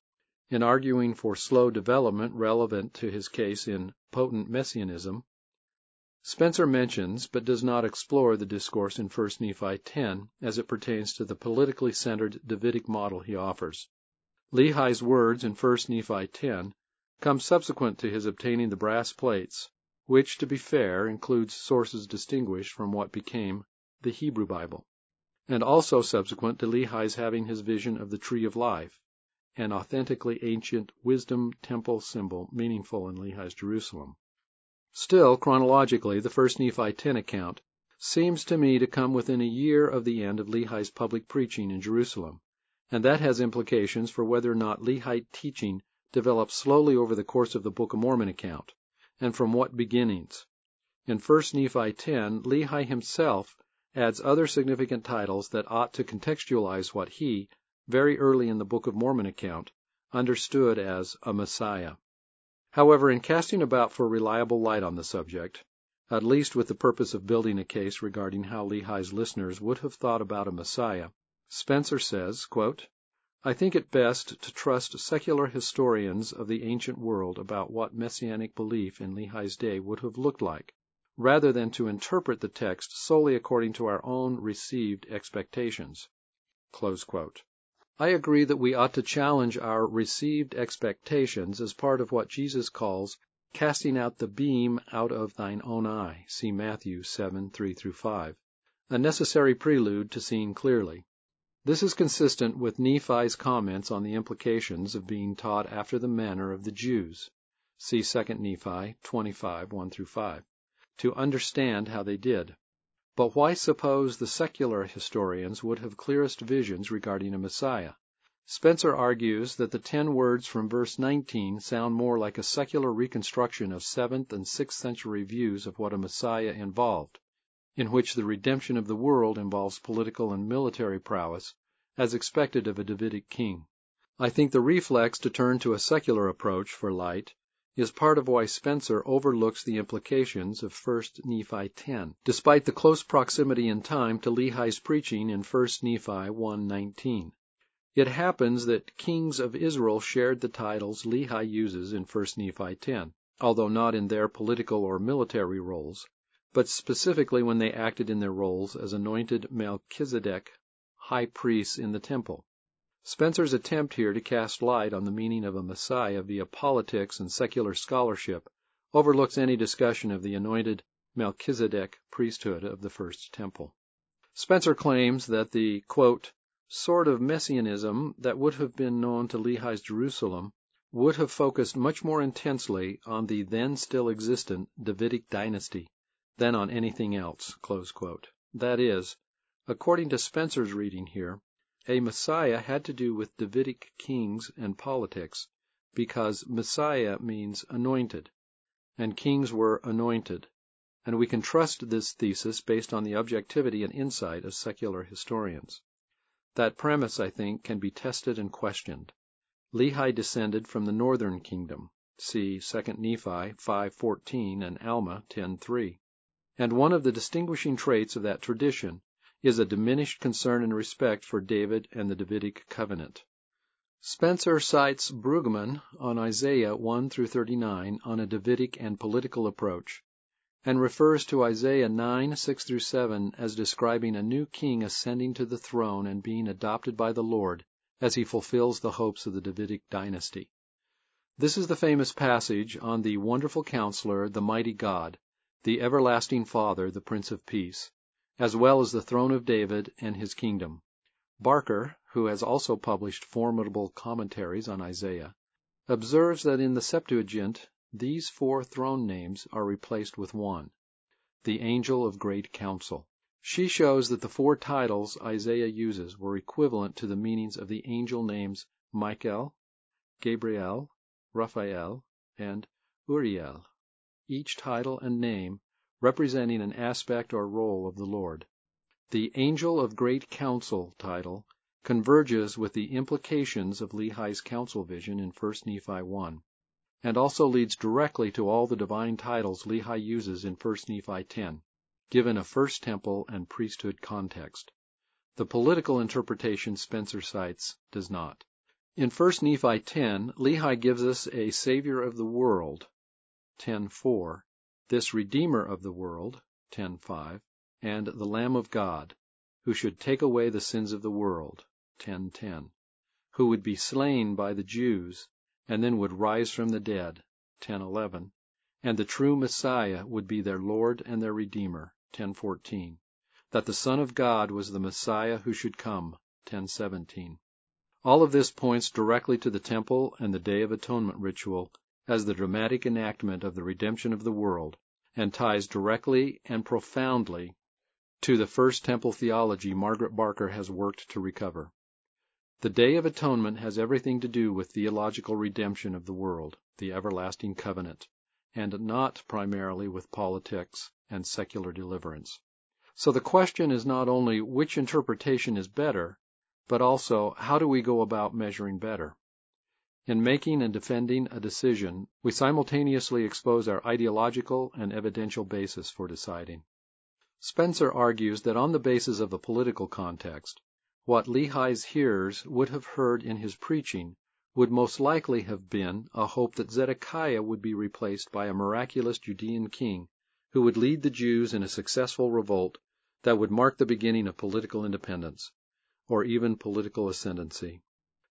In arguing for slow development relevant to his case in Potent Messianism, Spencer mentions but does not explore the discourse in 1 Nephi 10 as it pertains to the politically centered Davidic model he offers. Lehi's words in 1 Nephi 10 come subsequent to his obtaining the brass plates, which, to be fair, includes sources distinguished from what became the Hebrew Bible, and also subsequent to Lehi's having his vision of the Tree of Life, an authentically ancient wisdom temple symbol meaningful in Lehi's Jerusalem. Still, chronologically, the first Nephi 10 account seems to me to come within a year of the end of Lehi's public preaching in Jerusalem, and that has implications for whether or not Lehite teaching developed slowly over the course of the Book of Mormon account, and from what beginnings. In 1 Nephi 10, Lehi himself adds other significant titles that ought to contextualize what he, very early in the Book of Mormon account, understood as a Messiah. However, in casting about for reliable light on the subject, at least with the purpose of building a case regarding how Lehi's listeners would have thought about a Messiah, Spencer says, quote, I think it best to trust secular historians of the ancient world about what messianic belief in Lehi's day would have looked like, rather than to interpret the text solely according to our own received expectations. I agree that we ought to challenge our received expectations as part of what Jesus calls casting out the beam out of thine own eye. See Matthew 7 3 5. A necessary prelude to seeing clearly. This is consistent with Nephi's comments on the implications of being taught after the manner of the Jews. See 2 Nephi 25 1 5. To understand how they did. But why suppose the secular historians would have clearest visions regarding a Messiah? Spencer argues that the ten words from verse 19 sound more like a secular reconstruction of seventh and sixth century views of what a Messiah involved, in which the redemption of the world involves political and military prowess, as expected of a Davidic king. I think the reflex to turn to a secular approach for light is part of why Spencer overlooks the implications of 1 Nephi 10, despite the close proximity in time to Lehi's preaching in 1 Nephi 1:19. It happens that kings of Israel shared the titles Lehi uses in 1 Nephi 10, although not in their political or military roles, but specifically when they acted in their roles as anointed Melchizedek high priests in the temple. Spencer's attempt here to cast light on the meaning of a Messiah via politics and secular scholarship overlooks any discussion of the anointed Melchizedek priesthood of the First Temple. Spencer claims that the quote, sort of messianism that would have been known to Lehi's Jerusalem would have focused much more intensely on the then still existent Davidic dynasty than on anything else. That is, according to Spencer's reading here, a Messiah had to do with Davidic kings and politics, because Messiah means anointed, and kings were anointed, and we can trust this thesis based on the objectivity and insight of secular historians. That premise, I think, can be tested and questioned. Lehi descended from the northern kingdom. See 2 Nephi 5.14 and Alma 10.3. And one of the distinguishing traits of that tradition is a diminished concern and respect for David and the Davidic covenant. Spencer cites Brueggemann on Isaiah 1 through 39 on a Davidic and political approach, and refers to Isaiah 9 6 through 7 as describing a new king ascending to the throne and being adopted by the Lord as he fulfills the hopes of the Davidic dynasty. This is the famous passage on the wonderful counselor, the mighty God, the everlasting Father, the Prince of Peace, as well as the throne of David and his kingdom. Barker, who has also published formidable commentaries on Isaiah, observes that in the Septuagint these four throne names are replaced with one, the angel of great counsel. She shows that the four titles Isaiah uses were equivalent to the meanings of the angel names Michael, Gabriel, Raphael, and Uriel, each title and name representing an aspect or role of the Lord. The angel of great counsel title converges with the implications of Lehi's council vision in 1 Nephi 1, and also leads directly to all the divine titles Lehi uses in 1 Nephi 10, given a first temple and priesthood context. The political interpretation Spencer cites does not. In 1 Nephi 10, Lehi gives us a Savior of the world, 10.4, this Redeemer of the world, 10.5, and the Lamb of God, who should take away the sins of the world, 10.10, who would be slain by the Jews and then would rise from the dead, 10.11, and the true Messiah would be their Lord and their Redeemer, 10.14, that the Son of God was the Messiah who should come, 10.17. All of this points directly to the Temple and the Day of Atonement ritual as the dramatic enactment of the redemption of the world, and ties directly and profoundly to the First Temple theology Margaret Barker has worked to recover. The Day of Atonement has everything to do with theological redemption of the world, the everlasting covenant, and not primarily with politics and secular deliverance. So the question is not only which interpretation is better, but also how do we go about measuring better? In making and defending a decision, we simultaneously expose our ideological and evidential basis for deciding. Spencer argues that on the basis of the political context, what Lehi's hearers would have heard in his preaching would most likely have been a hope that Zedekiah would be replaced by a miraculous Judean king who would lead the Jews in a successful revolt that would mark the beginning of political independence, or even political ascendancy.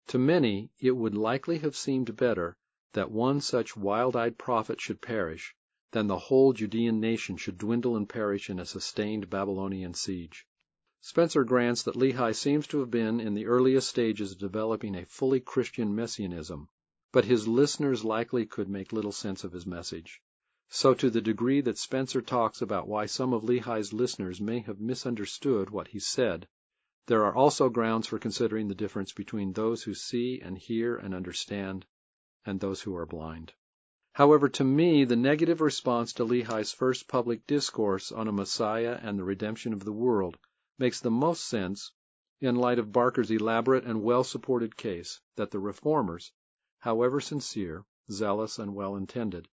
To many it would likely have seemed better that one such wild-eyed prophet should perish than the whole Judean nation should dwindle and perish in a sustained Babylonian siege. Spencer grants that Lehi seems to have been in the earliest stages of developing a fully Christian messianism, but his listeners likely could make little sense of his message. So to the degree that Spencer talks about why some of Lehi's listeners may have misunderstood what he said, there are also grounds for considering the difference between those who see and hear and understand and those who are blind. However, to me, the negative response to Lehi's first public discourse on a Messiah and the redemption of the world makes the most sense in light of Barker's elaborate and well supported case that the reformers, however sincere, zealous, and well intended,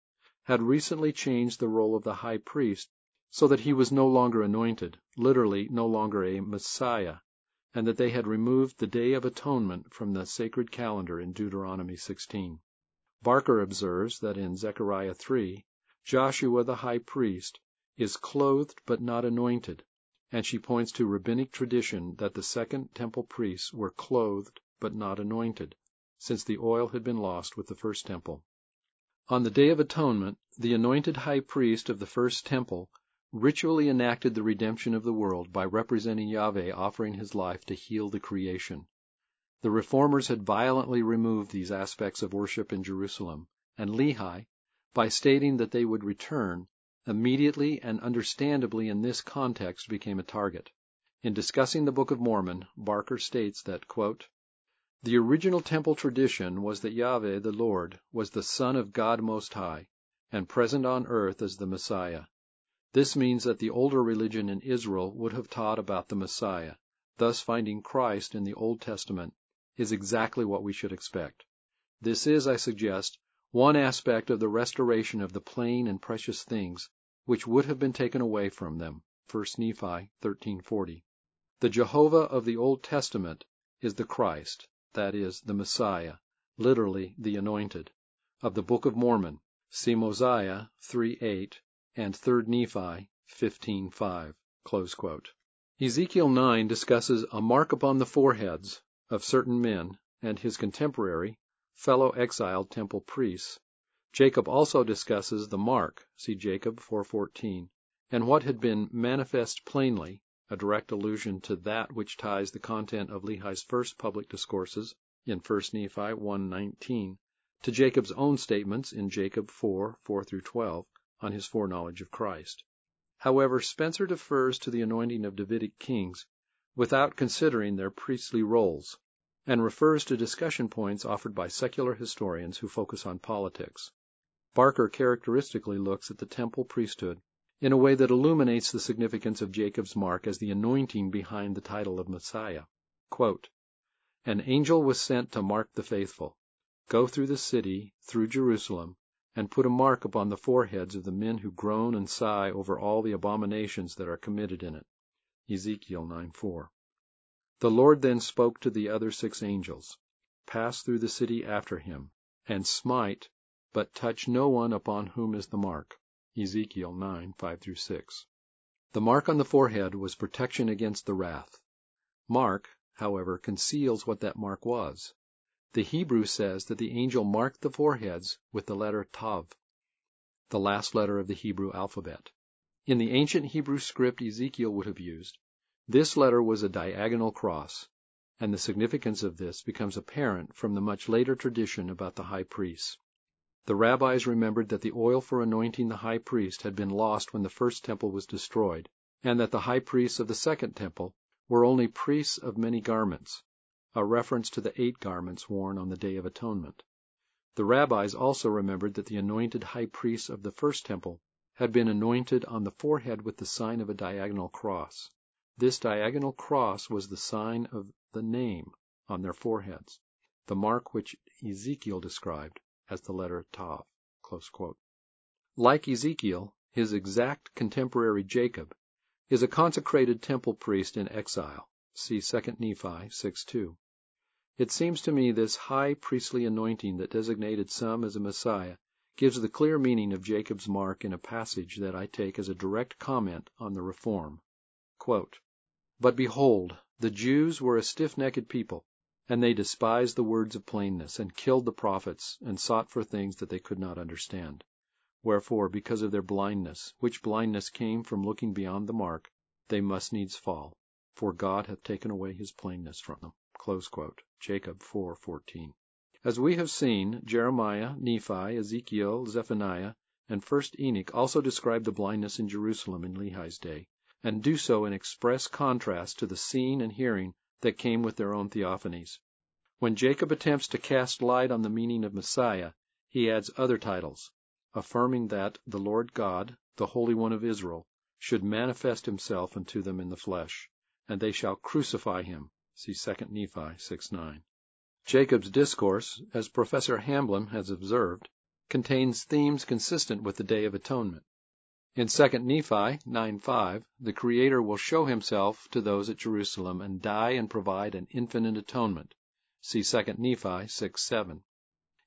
had recently changed the role of the high priest so that he was no longer anointed, literally no longer a Messiah, and that they had removed the Day of Atonement from the sacred calendar in Deuteronomy 16. Barker observes that in Zechariah 3, Joshua the high priest is clothed but not anointed, and she points to rabbinic tradition that the second temple priests were clothed but not anointed, since the oil had been lost with the first temple. On the Day of Atonement, the anointed high priest of the first temple ritually enacted the redemption of the world by representing Yahweh offering his life to heal the creation. The reformers had violently removed these aspects of worship in Jerusalem, and Lehi, by stating that they would return, immediately and understandably in this context became a target. In discussing the Book of Mormon, Barker states that, quote, The original temple tradition was that Yahweh, the Lord, was the Son of God Most High, and present on earth as the Messiah. This means that the older religion in Israel would have taught about the Messiah, thus finding Christ in the Old Testament is exactly what we should expect. This is, I suggest, one aspect of the restoration of the plain and precious things which would have been taken away from them. 1 Nephi 13:40. The Jehovah of the Old Testament is the Christ, that is, the Messiah, literally the Anointed, of the Book of Mormon. See Mosiah 3:8 and 3 Nephi 15:5. Ezekiel 9 discusses a mark upon the foreheads of certain men, and his contemporary, fellow exiled temple priests. Jacob also discusses the mark, see Jacob 4:14, and what had been manifest plainly, a direct allusion to that which ties the content of Lehi's first public discourses in 1 Nephi 1:19 to Jacob's own statements in Jacob 4, 4 12 on his foreknowledge of Christ. However, Spencer defers to the anointing of Davidic kings without considering their priestly roles, and refers to discussion points offered by secular historians who focus on politics. Barker characteristically looks at the temple priesthood in a way that illuminates the significance of Jacob's mark as the anointing behind the title of Messiah. Quote, An angel was sent to mark the faithful. Go through the city, through Jerusalem, and put a mark upon the foreheads of the men who groan and sigh over all the abominations that are committed in it. Ezekiel 9:4. The Lord then spoke to the other six angels, Pass through the city after him, and smite but touch no one upon whom is the mark. Ezekiel 9, 5 6. The mark on the forehead was protection against the wrath. Mark, however, conceals what that mark was. The Hebrew says that the angel marked the foreheads with the letter Tav, the last letter of the Hebrew alphabet. In the ancient Hebrew script Ezekiel would have used, this letter was a diagonal cross, and the significance of this becomes apparent from the much later tradition about the high priests. The rabbis remembered that the oil for anointing the high priest had been lost when the first temple was destroyed, and that the high priests of the second temple were only priests of many garments, a reference to the eight garments worn on the Day of Atonement. The rabbis also remembered that the anointed high priests of the first temple had been anointed on the forehead with the sign of a diagonal cross. This diagonal cross was the sign of the name on their foreheads, the mark which Ezekiel described as the letter Tav. Like Ezekiel, his exact contemporary Jacob is a consecrated temple priest in exile. See 2 Nephi 6:2. It seems to me this high priestly anointing that designated some as a Messiah gives the clear meaning of Jacob's mark in a passage that I take as a direct comment on the reform. But behold, the Jews were a stiff-necked people, and they despised the words of plainness, and killed the prophets, and sought for things that they could not understand. Wherefore, because of their blindness, which blindness came from looking beyond the mark, they must needs fall, for God hath taken away his plainness from them. Jacob 4:14. As we have seen, Jeremiah, Nephi, Ezekiel, Zephaniah, and 1st Enoch also describe the blindness in Jerusalem in Lehi's day, and do so in express contrast to the seeing and hearing that came with their own theophanies. When Jacob attempts to cast light on the meaning of Messiah, he adds other titles, affirming that the Lord God, the Holy One of Israel, should manifest himself unto them in the flesh, and they shall crucify him. See 2 Nephi 6:9. Jacob's discourse, as Professor Hamblin has observed, contains themes consistent with the Day of Atonement. In 2 Nephi 9:5 the Creator will show himself to those at Jerusalem and die and provide an infinite atonement. See 2 Nephi 6:7.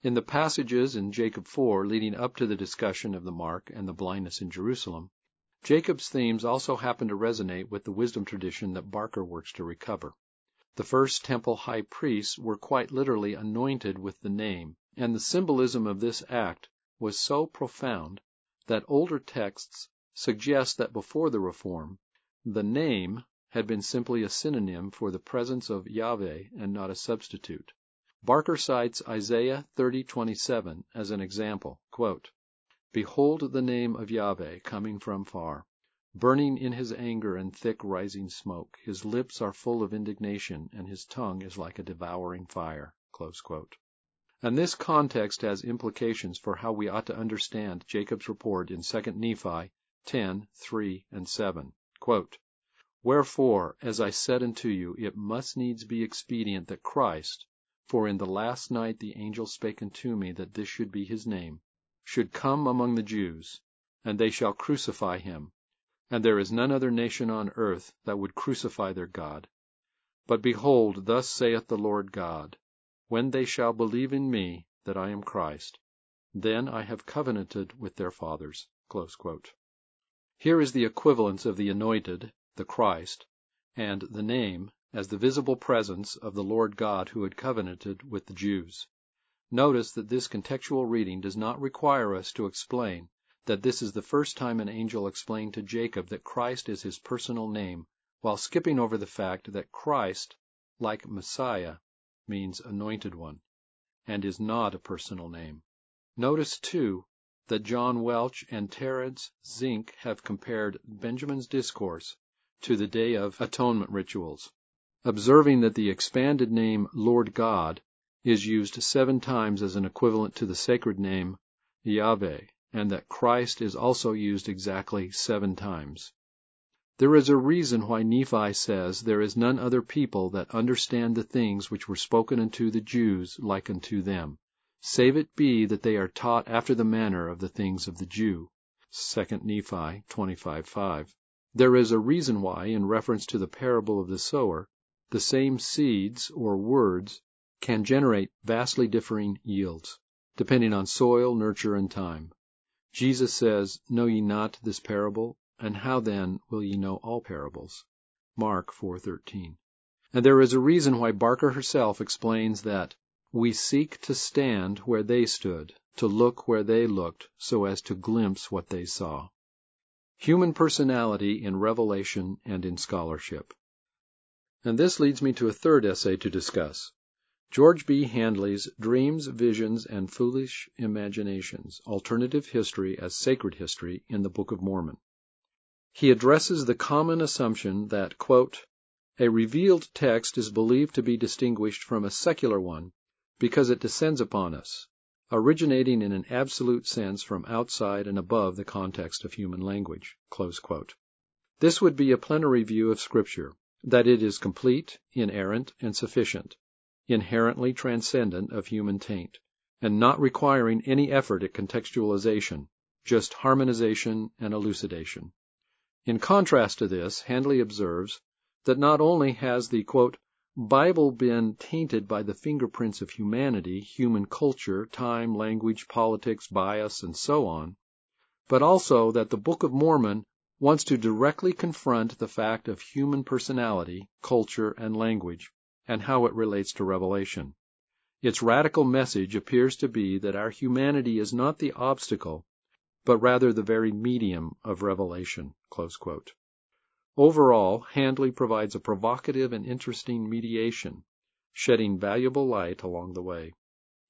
In the passages in Jacob 4 leading up to the discussion of the mark and the blindness in Jerusalem, Jacob's themes also happen to resonate with the wisdom tradition that Barker works to recover. The first temple high priests were quite literally anointed with the name, and the symbolism of this act was so profound that older texts suggest that before the Reform, the name had been simply a synonym for the presence of Yahweh and not a substitute. Barker cites Isaiah 30:27 as an example. Behold the name of Yahweh coming from far, burning in his anger and thick rising smoke. His lips are full of indignation, and his tongue is like a devouring fire. And this context has implications for how we ought to understand Jacob's report in 2 Nephi 10, 3, and 7. Quote, Wherefore, as I said unto you, it must needs be expedient that Christ, for in the last night the angel spake unto me that this should be his name, should come among the Jews, and they shall crucify him, and there is none other nation on earth that would crucify their God. But behold, thus saith the Lord God, when they shall believe in me that I am Christ, then I have covenanted with their fathers. Here is the equivalence of the anointed, the Christ, and the name as the visible presence of the Lord God who had covenanted with the Jews. Notice that this contextual reading does not require us to explain that this is the first time an angel explained to Jacob that Christ is his personal name, while skipping over the fact that Christ, like Messiah, means anointed one, and is not a personal name. Notice, too, that John Welch and Terrence Szink have compared Benjamin's discourse to the Day of Atonement rituals, observing that the expanded name Lord God is used seven times as an equivalent to the sacred name Yahweh, and that Christ is also used exactly seven times. There is a reason why Nephi says there is none other people that understand the things which were spoken unto the Jews like unto them, save it be that they are taught after the manner of the things of the Jew. 2 Nephi 25:5. There is a reason why, in reference to the parable of the sower, the same seeds or words can generate vastly differing yields, depending on soil, nurture, and time. Jesus says, Know ye not this parable? And how then will ye know all parables? Mark 4:13. And there is a reason why Barker herself explains that we seek to stand where they stood, to look where they looked, so as to glimpse what they saw. Human personality in revelation and in scholarship. And this leads me to a third essay to discuss. George B. Handley's Dreams, Visions, and Foolish Imaginations Alternative History as Sacred History in the Book of Mormon. He addresses the common assumption that, a revealed text is believed to be distinguished from a secular one because it descends upon us, originating in an absolute sense from outside and above the context of human language. This would be a plenary view of Scripture, that it is complete, inerrant, and sufficient inherently transcendent of human taint, and not requiring any effort at contextualization, just harmonization and elucidation. In contrast to this, Handley observes that not only has the quote, Bible been tainted by the fingerprints of humanity, human culture, time, language, politics, bias, and so on, but also that the Book of Mormon wants to directly confront the fact of human personality, culture, and language, and how it relates to revelation. Its radical message appears to be that our humanity is not the obstacle, but rather the very medium of revelation. Overall, Handley provides a provocative and interesting mediation, shedding valuable light along the way.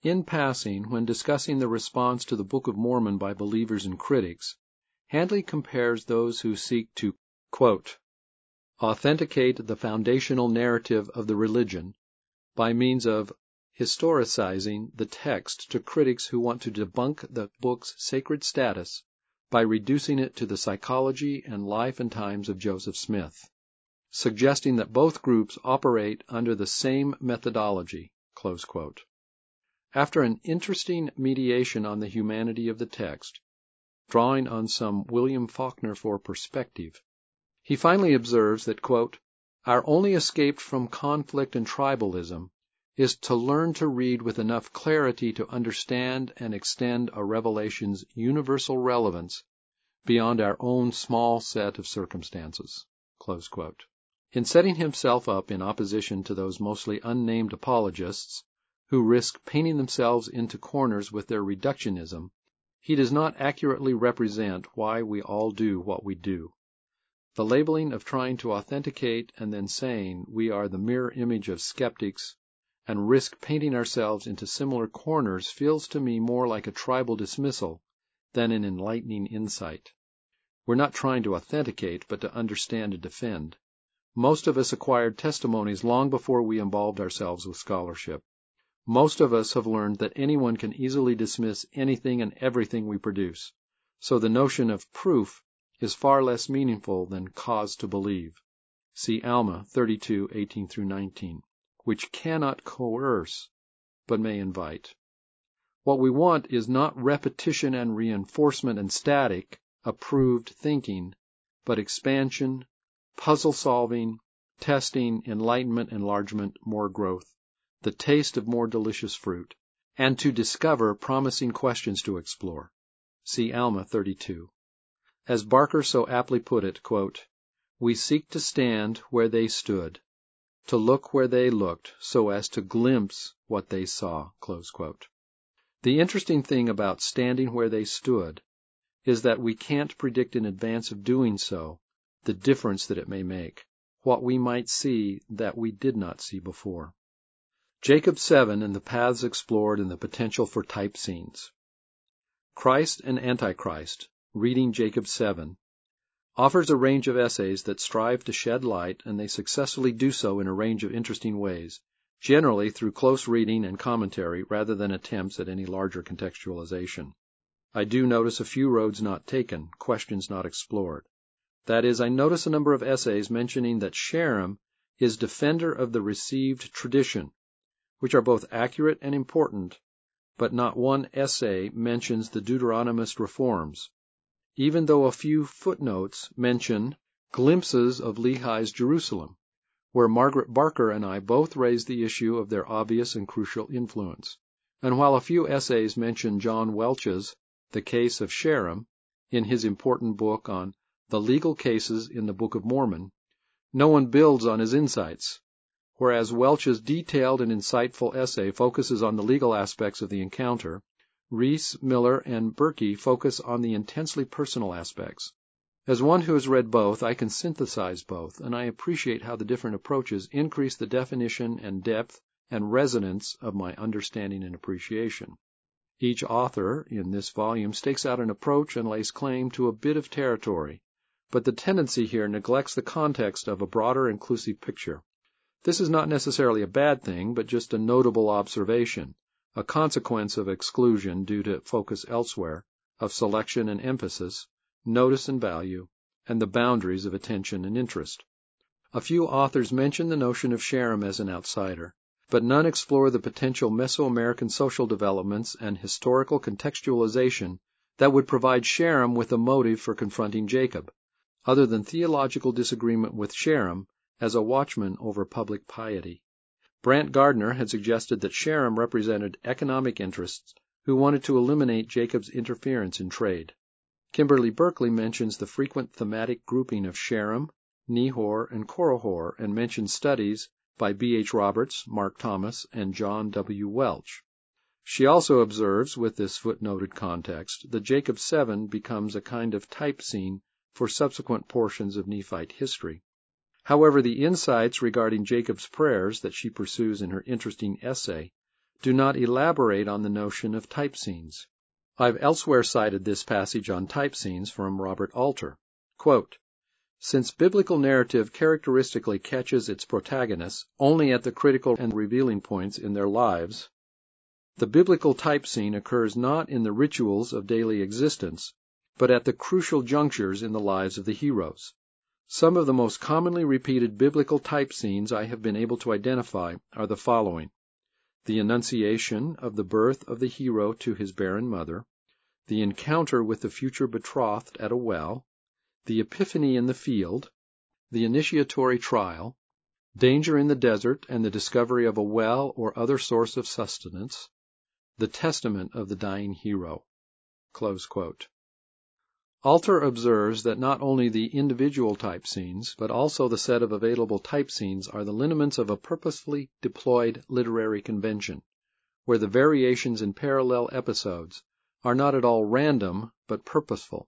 In passing, when discussing the response to the Book of Mormon by believers and critics, Handley compares those who seek to quote, authenticate the foundational narrative of the religion by means of historicizing the text to critics who want to debunk the book's sacred status by reducing it to the psychology and life and times of Joseph Smith, suggesting that both groups operate under the same methodology. After an interesting mediation on the humanity of the text, drawing on some William Faulkner for perspective, he finally observes that, quote, Our only escape from conflict and tribalism is to learn to read with enough clarity to understand and extend a revelation's universal relevance beyond our own small set of circumstances. In setting himself up in opposition to those mostly unnamed apologists who risk painting themselves into corners with their reductionism, he does not accurately represent why we all do what we do. The labeling of trying to authenticate and then saying we are the mirror image of skeptics and risk painting ourselves into similar corners feels to me more like a tribal dismissal than an enlightening insight. We're not trying to authenticate, but to understand and defend. Most of us acquired testimonies long before we involved ourselves with scholarship. Most of us have learned that anyone can easily dismiss anything and everything we produce. So the notion of proof is far less meaningful than cause to believe. See Alma 32, 18 19, which cannot coerce, but may invite. What we want is not repetition and reinforcement and static, approved thinking, but expansion, puzzle solving, testing, enlightenment, enlargement, more growth, the taste of more delicious fruit, and to discover promising questions to explore. See Alma 32. As Barker so aptly put it, quote, We seek to stand where they stood, to look where they looked, so as to glimpse what they saw. The interesting thing about standing where they stood is that we can't predict in advance of doing so the difference that it may make, what we might see that we did not see before. Jacob 7 and the paths explored and the potential for type scenes. Christ and Antichrist, reading Jacob 7, offers a range of essays that strive to shed light, and they successfully do so in a range of interesting ways, generally through close reading and commentary rather than attempts at any larger contextualization. I do notice a few roads not taken, questions not explored. That is, I notice a number of essays mentioning that Sherem is defender of the received tradition, which are both accurate and important, but not one essay mentions the Deuteronomist reforms, even though a few footnotes mention glimpses of Lehi's Jerusalem, where Margaret Barker and I both raised the issue of their obvious and crucial influence, and while a few essays mention John Welch's The Case of Sherem in his important book on The Legal Cases in the Book of Mormon, no one builds on his insights, Whereas Welch's detailed and insightful essay focuses on the legal aspects of the encounter, Riess, Miller, and Berkey focus on the intensely personal aspects. As one who has read both, I can synthesize both, and I appreciate how the different approaches increase the definition and depth and resonance of my understanding and appreciation. Each author in this volume stakes out an approach and lays claim to a bit of territory, but the tendency here neglects the context of a broader inclusive picture. This is not necessarily a bad thing, but just a notable observation, a consequence of exclusion due to focus elsewhere, of selection and emphasis, notice and value, and the boundaries of attention and interest. A few authors mention the notion of Sherem as an outsider, but none explore the potential Mesoamerican social developments and historical contextualization that would provide Sherem with a motive for confronting Jacob, other than theological disagreement with Sherem as a watchman over public piety. Brant Gardner had suggested that Sherem represented economic interests who wanted to eliminate Jacob's interference in trade. Kimberly Berkey mentions the frequent thematic grouping of Sherem, Nehor, and Korihor, and mentions studies by B. H. Roberts, Mark Thomas, and John W. Welch. She also observes, with this footnoted context, that Jacob 7 becomes a kind of type scene for subsequent portions of Nephite history. However, the insights regarding Jacob's prayers that she pursues in her interesting essay do not elaborate on the notion of type scenes. I've elsewhere cited this passage on type scenes from Robert Alter. Quote, Since biblical narrative characteristically catches its protagonists only at the critical and revealing points in their lives, the biblical type scene occurs not in the rituals of daily existence, but at the crucial junctures in the lives of the heroes. Some of the most commonly repeated biblical type scenes I have been able to identify are the following. The annunciation of the birth of the hero to his barren mother, the encounter with the future betrothed at a well, the epiphany in the field, the initiatory trial, danger in the desert and the discovery of a well or other source of sustenance, the testament of the dying hero. Alter observes that not only the individual type scenes, but also the set of available type scenes are the lineaments of a purposefully deployed literary convention, where the variations in parallel episodes are not at all random, but purposeful.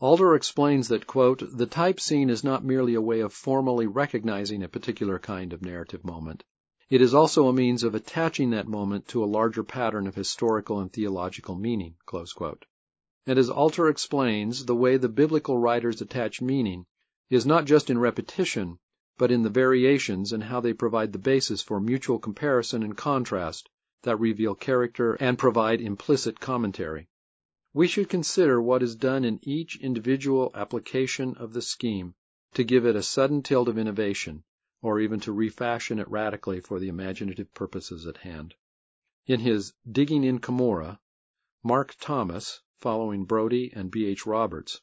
Alter explains that, quote, the type scene is not merely a way of formally recognizing a particular kind of narrative moment. It is also a means of attaching that moment to a larger pattern of historical and theological meaning, close quote. And as Alter explains, the way the biblical writers attach meaning is not just in repetition, but in the variations and how they provide the basis for mutual comparison and contrast that reveal character and provide implicit commentary. We should consider what is done in each individual application of the scheme to give it a sudden tilt of innovation, or even to refashion it radically for the imaginative purposes at hand. In his Digging in Cumorah, Mark Thomas, following Brodie and B. H. Roberts,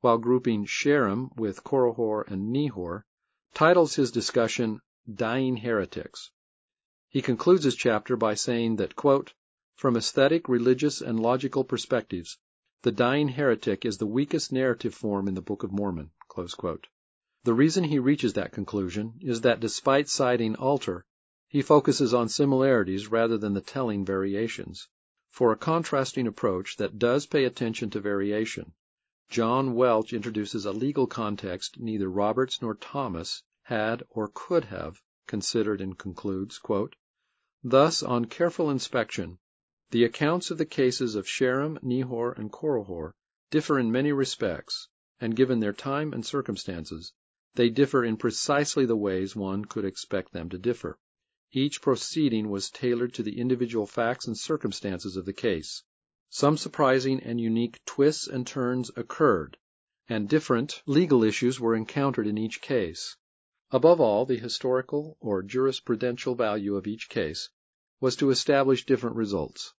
while grouping Sherem with Korihor and Nehor, titles his discussion Dying Heretics. He concludes his chapter by saying that, quote, from aesthetic, religious, and logical perspectives, the dying heretic is the weakest narrative form in the Book of Mormon. The reason he reaches that conclusion is that despite citing Alter, he focuses on similarities rather than the telling variations. For a contrasting approach that does pay attention to variation, John Welch introduces a legal context neither Roberts nor Thomas had or could have considered and concludes, quote, Thus, on careful inspection, the accounts of the cases of Sherem, Nehor, and Korihor differ in many respects, and given their time and circumstances, they differ in precisely the ways one could expect them to differ. Each proceeding was tailored to the individual facts and circumstances of the case. Some surprising and unique twists and turns occurred, and different legal issues were encountered in each case. Above all, the historical or jurisprudential value of each case was to establish different results.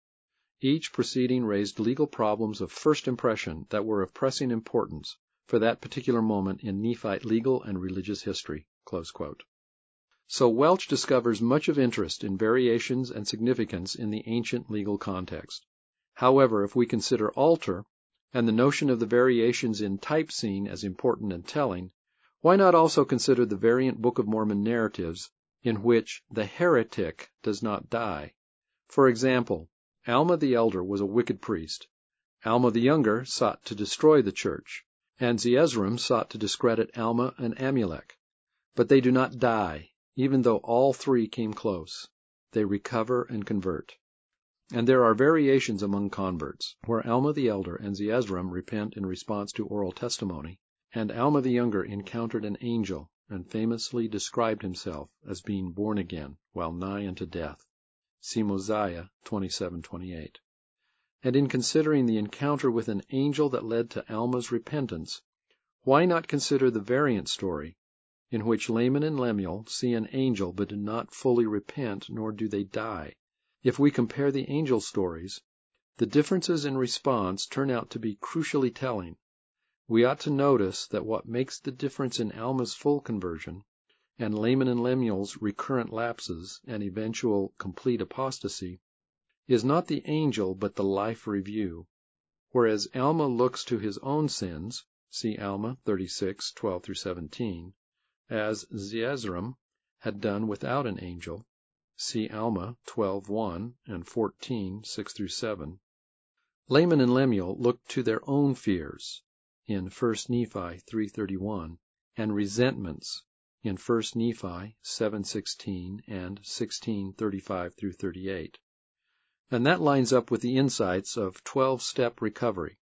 Each proceeding raised legal problems of first impression that were of pressing importance for that particular moment in Nephite legal and religious history. So Welch discovers much of interest in variations and significance in the ancient legal context. However, if we consider Alter, and the notion of the variations in type scene as important and telling, why not also consider the variant Book of Mormon narratives in which the heretic does not die? For example, Alma the elder was a wicked priest. Alma the younger sought to destroy the church, and Zeezrom sought to discredit Alma and Amulek. But they do not die, even though all three came close. They recover and convert. And there are variations among converts, where Alma the elder and Zeezrom repent in response to oral testimony, and Alma the younger encountered an angel and famously described himself as being born again while nigh unto death. See Mosiah 27:28. And in considering the encounter with an angel that led to Alma's repentance, why not consider the variant story in which Laman and Lemuel see an angel but do not fully repent nor do they die. If we compare the angel stories, the differences in response turn out to be crucially telling. We ought to notice that what makes the difference in Alma's full conversion, and Laman and Lemuel's recurrent lapses and eventual complete apostasy, is not the angel but the life review. Whereas Alma looks to his own sins, see Alma 36, 12 17, as Zeezrom had done without an angel. See Alma 12:1 and 14, 6 7. Laman and Lemuel looked to their own fears in 1 Nephi 3:31 and resentments in 1 Nephi 7:16 and 16:35 38. And that lines up with the insights of 12-step recovery,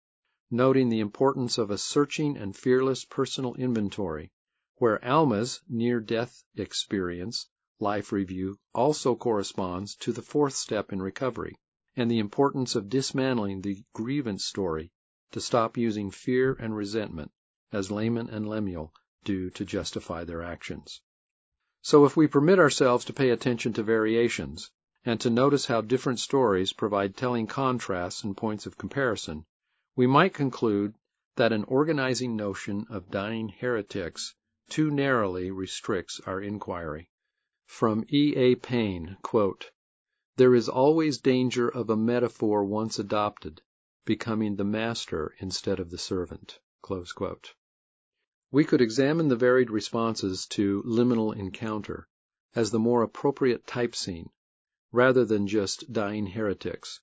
noting the importance of a searching and fearless personal inventory where Alma's near-death experience life review also corresponds to the fourth step in recovery, and the importance of dismantling the grievance story to stop using fear and resentment, as Laman and Lemuel do to justify their actions. So if we permit ourselves to pay attention to variations, and to notice how different stories provide telling contrasts and points of comparison, we might conclude that an organizing notion of dying heretics too narrowly restricts our inquiry. From E. A. Quote, There is always danger of a metaphor once adopted becoming the master instead of the servant. We could examine the varied responses to liminal encounter as the more appropriate type scene, rather than just dying heretics,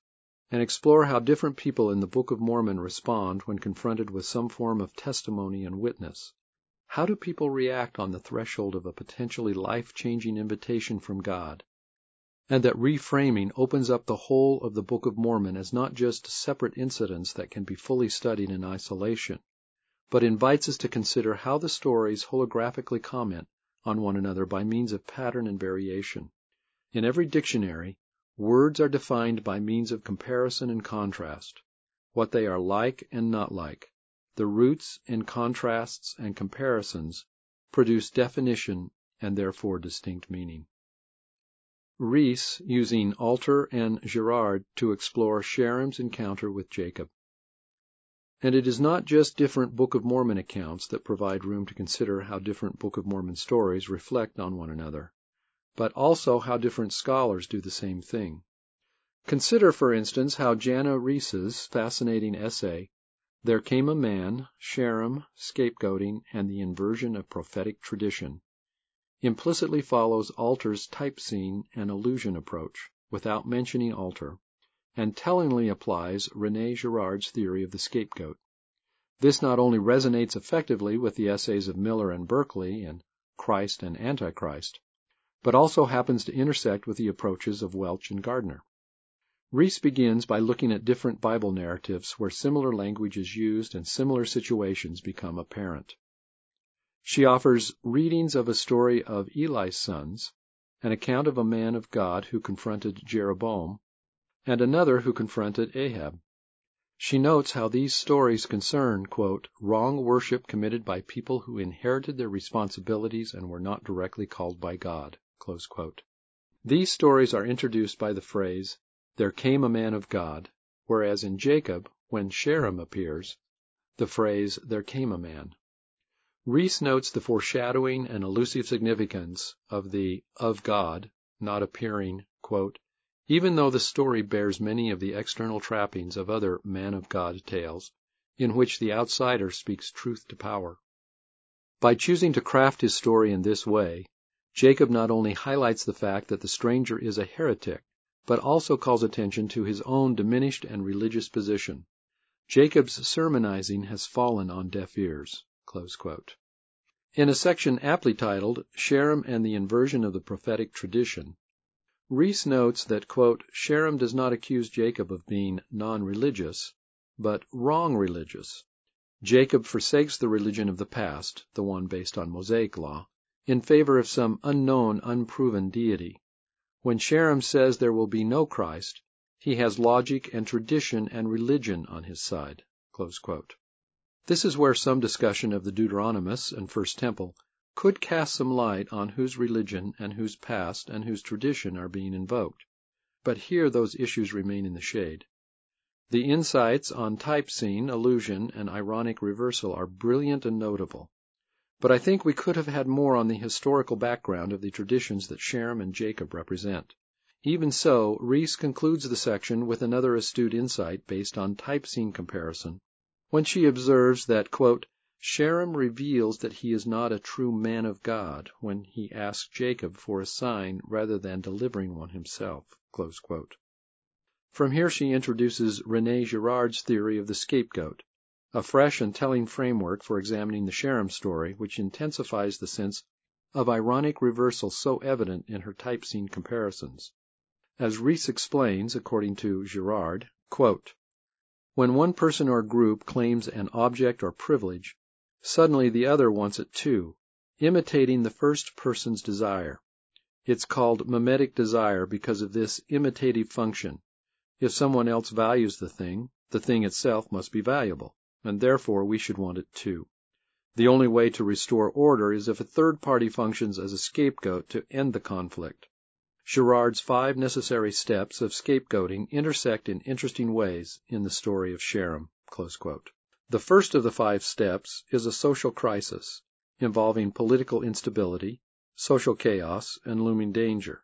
and explore how different people in the Book of Mormon respond when confronted with some form of testimony and witness. How do people react on the threshold of a potentially life-changing invitation from God? And that reframing opens up the whole of the Book of Mormon as not just separate incidents that can be fully studied in isolation, but invites us to consider how the stories holographically comment on one another by means of pattern and variation. In every dictionary, words are defined by means of comparison and contrast, what they are like and not like. The roots in contrasts and comparisons produce definition and therefore distinct meaning. Riess using Alter and Girard to explore Sherem's encounter with Jacob. And it is not just different Book of Mormon accounts that provide room to consider how different Book of Mormon stories reflect on one another, but also how different scholars do the same thing. Consider, for instance, how Jana Riess's fascinating essay there came a man, Sherem, scapegoating, and the inversion of prophetic tradition, implicitly follows Alter's type scene and allusion approach, without mentioning Alter, and tellingly applies Rene Girard's theory of the scapegoat. This not only resonates effectively with the essays of Miller and Berkey in Christ and Antichrist, but also happens to intersect with the approaches of Welch and Gardner. Riess begins by looking at different Bible narratives where similar language is used and similar situations become apparent. She offers readings of a story of Eli's sons, an account of a man of God who confronted Jeroboam, and another who confronted Ahab. She notes how these stories concern, quote, wrong worship committed by people who inherited their responsibilities and were not directly called by God. These stories are introduced by the phrase, there came a man of God, whereas in Jacob, when Sherem appears, the phrase, there came a man. Riess notes the foreshadowing and elusive significance of the of God not appearing, quote, even though the story bears many of the external trappings of other man of God tales, in which the outsider speaks truth to power. By choosing to craft his story in this way, Jacob not only highlights the fact that the stranger is a heretic, but also calls attention to his own diminished and religious position. Jacob's sermonizing has fallen on deaf ears. In a section aptly titled Sherem and the Inversion of the Prophetic Tradition, Riess notes that, quote, Sherem does not accuse Jacob of being non-religious, but wrong religious. Jacob forsakes the religion of the past, the one based on Mosaic law, in favor of some unknown, unproven deity. When Sherem says there will be no Christ, he has logic and tradition and religion on his side. This is where some discussion of the Deuteronomists and First Temple could cast some light on whose religion and whose past and whose tradition are being invoked, but here those issues remain in the shade. The insights on type scene, allusion, and ironic reversal are brilliant and notable, but I think we could have had more on the historical background of the traditions that Sherem and Jacob represent. Even so, Riess concludes the section with another astute insight based on type scene comparison when she observes that, quote, Sherem reveals that he is not a true man of God when he asks Jacob for a sign rather than delivering one himself. From here she introduces Rene Girard's theory of the scapegoat, a fresh and telling framework for examining the Sherem story, which intensifies the sense of ironic reversal so evident in her type scene comparisons. As Riess explains, according to Girard, quote, when one person or group claims an object or privilege, suddenly the other wants it too, imitating the first person's desire. It's called mimetic desire because of this imitative function. If someone else values the thing, the thing itself must be valuable, and therefore we should want it too. The only way to restore order is if a third party functions as a scapegoat to end the conflict. Girard's five necessary steps of scapegoating intersect in interesting ways in the story of Sherem. The first of the five steps is a social crisis, involving political instability, social chaos, and looming danger,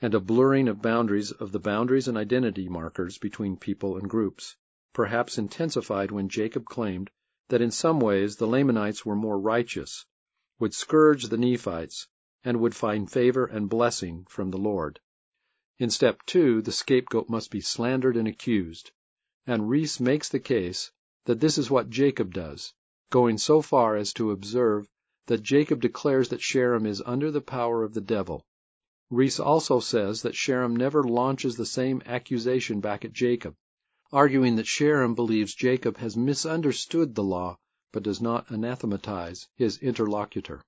and a blurring of boundaries of the boundaries and identity markers between people and groups, perhaps intensified when Jacob claimed that in some ways the Lamanites were more righteous, would scourge the Nephites, and would find favor and blessing from the Lord. In step two, the scapegoat must be slandered and accused, and Riess makes the case that this is what Jacob does, going so far as to observe that Jacob declares that Sherem is under the power of the devil. Riess also says that Sherem never launches the same accusation back at Jacob, arguing that Sherem believes Jacob has misunderstood the law but does not anathematize his interlocutor.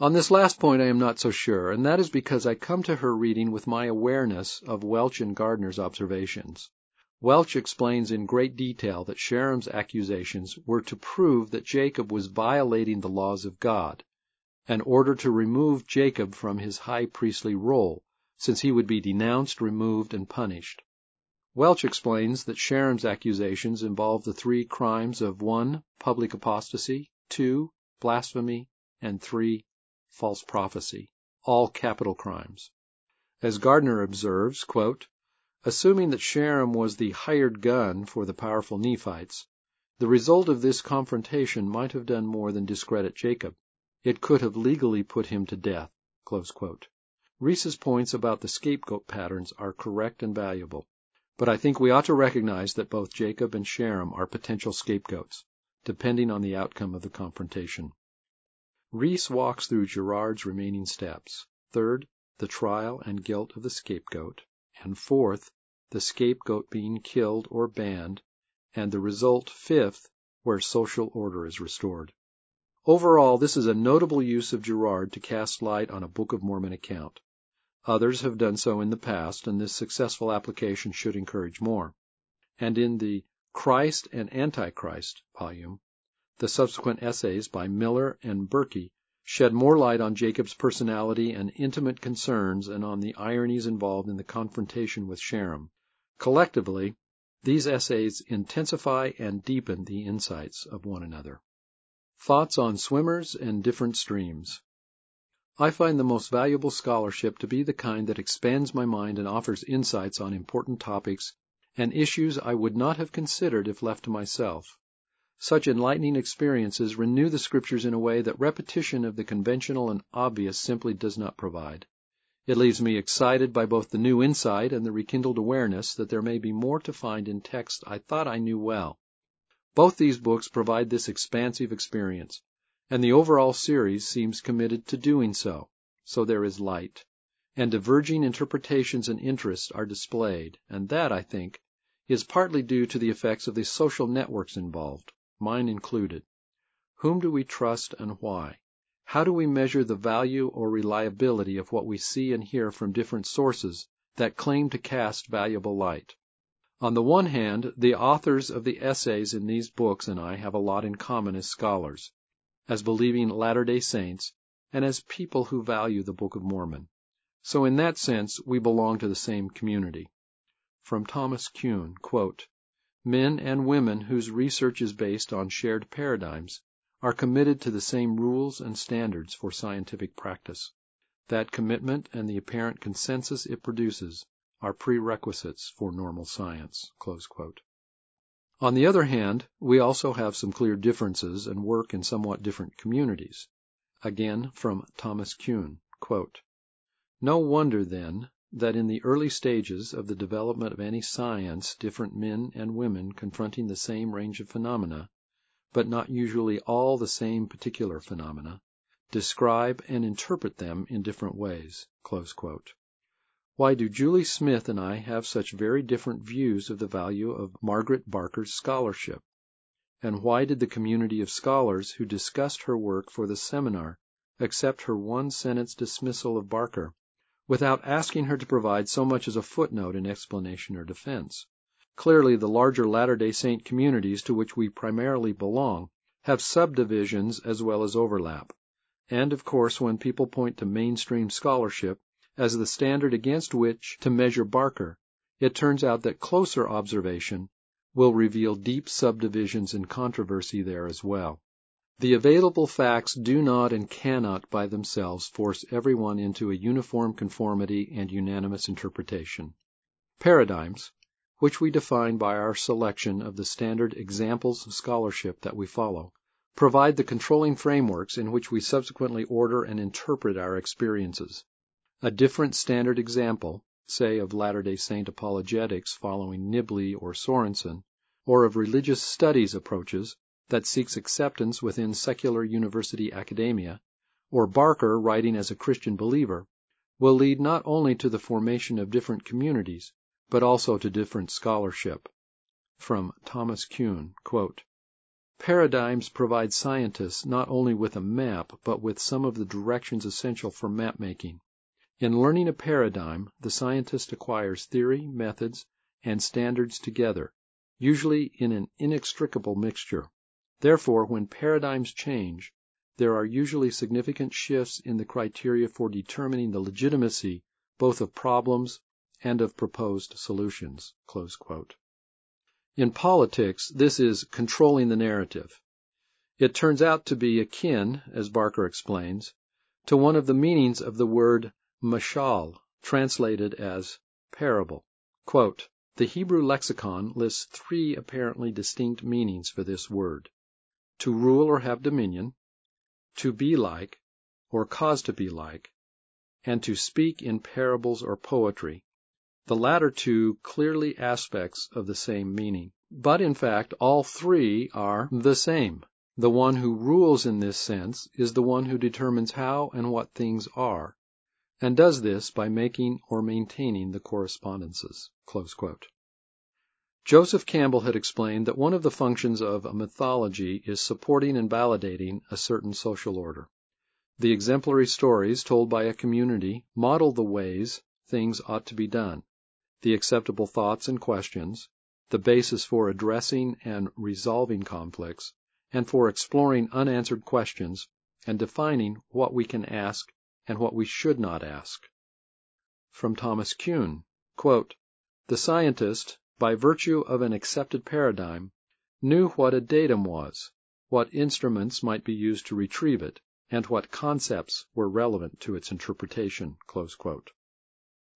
On this last point I am not so sure, and that is because I come to her reading with my awareness of Welch and Gardner's observations. Welch explains in great detail that Sherem's accusations were to prove that Jacob was violating the laws of God, an order to remove Jacob from his high priestly role, since he would be denounced, removed, and punished. Welch explains that Sherem's accusations involve the three crimes of 1. Public apostasy, 2. Blasphemy, and 3 false prophecy, all capital crimes. As Gardner observes, quote, assuming that Sherem was the hired gun for the powerful Nephites, the result of this confrontation might have done more than discredit Jacob. It could have legally put him to death. Riess's points about the scapegoat patterns are correct and valuable. But I think we ought to recognize that both Jacob and Sherem are potential scapegoats, depending on the outcome of the confrontation. Riess walks through Girard's remaining steps. Third, the trial and guilt of the scapegoat, and fourth, the scapegoat being killed or banned, and the result, fifth, where social order is restored. Overall, this is a notable use of Girard to cast light on a Book of Mormon account. Others have done so in the past, and this successful application should encourage more. And in the Christ and Antichrist volume, the subsequent essays by Miller and Berkey shed more light on Jacob's personality and intimate concerns and on the ironies involved in the confrontation with Sherem. Collectively, these essays intensify and deepen the insights of one another. Thoughts on Swimmers and Different Streams I find the most valuable scholarship to be the kind that expands my mind and offers insights on important topics and issues I would not have considered if left to myself. Such enlightening experiences renew the Scriptures in a way that repetition of the conventional and obvious simply does not provide. It leaves me excited by both the new insight and the rekindled awareness that there may be more to find in texts I thought I knew well. Both these books provide this expansive experience and the overall series seems committed to doing so, so there is light, and diverging interpretations and interests are displayed, and that, I think, is partly due to the effects of the social networks involved, mine included. Whom do we trust and why? How do we measure the value or reliability of what we see and hear from different sources that claim to cast valuable light? On the one hand, the authors of the essays in these books and I have a lot in common as scholars as believing Latter day Saints, and as people who value the Book of Mormon. So in that sense we belong to the same community. From Thomas Kuhn, quote, Men and women whose research is based on shared paradigms are committed to the same rules and standards for scientific practice. That commitment and the apparent consensus it produces are prerequisites for normal science. On the other hand, we also have some clear differences and work in somewhat different communities. Again from Thomas Kuhn: No wonder, then, that in the early stages of the development of any science different men and women confronting the same range of phenomena, but not usually all the same particular phenomena, describe and interpret them in different ways. Why do Julie Smith and I have such very different views of the value of Margaret Barker's scholarship? And why did the community of scholars who discussed her work for the seminar accept her one sentence dismissal of Barker, without asking her to provide so much as a footnote in explanation or defense? Clearly the larger Latter day Saint communities to which we primarily belong have subdivisions as well as overlap. And of course when people point to mainstream scholarship as the standard against which to measure Barker, it turns out that closer observation will reveal deep subdivisions and controversy there as well. The available facts do not and cannot by themselves force everyone into a uniform conformity and unanimous interpretation. Paradigms, which we define by our selection of the standard examples of scholarship that we follow, provide the controlling frameworks in which we subsequently order and interpret our experiences. A different standard example, say of Latter day Saint apologetics following Nibley or Sorenson, or of religious studies approaches that seeks acceptance within secular university academia, or Barker writing as a Christian believer, will lead not only to the formation of different communities, but also to different scholarship. From Thomas Kuhn, Paradigms provide scientists not only with a map, but with some of the directions essential for map making. In learning a paradigm, the scientist acquires theory, methods, and standards together, usually in an inextricable mixture. Therefore, when paradigms change, there are usually significant shifts in the criteria for determining the legitimacy both of problems and of proposed solutions. In politics, this is controlling the narrative. It turns out to be akin, as Barker explains, to one of the meanings of the word mashal, translated as parable. Quote, the Hebrew lexicon lists three apparently distinct meanings for this word to rule or have dominion, to be like, or cause to be like, and to speak in parables or poetry. the latter two clearly aspects of the same meaning. But in fact, all three are the same. The one who rules in this sense is the one who determines how and what things are, and does this by making or maintaining the correspondences. Joseph Campbell had explained that one of the functions of a mythology is supporting and validating a certain social order. The exemplary stories told by a community model the ways things ought to be done, the acceptable thoughts and questions, the basis for addressing and resolving conflicts, and for exploring unanswered questions and defining what we can ask and what we should not ask. From Thomas Kuhn, quote, The scientist, by virtue of an accepted paradigm, knew what a datum was, what instruments might be used to retrieve it, and what concepts were relevant to its interpretation.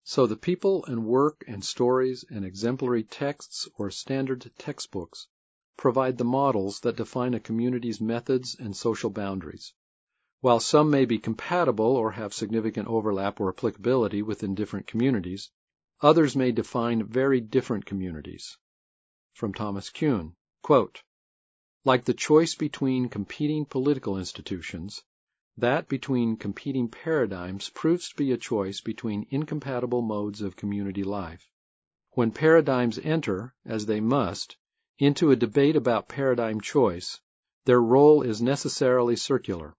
So the people and work and stories and exemplary texts or standard textbooks provide the models that define a community's methods and social boundaries. While some may be compatible or have significant overlap or applicability within different communities, others may define very different communities. From Thomas Kuhn, quote, Like the choice between competing political institutions, that between competing paradigms proves to be a choice between incompatible modes of community life. When paradigms enter, as they must, into a debate about paradigm choice, their role is necessarily circular.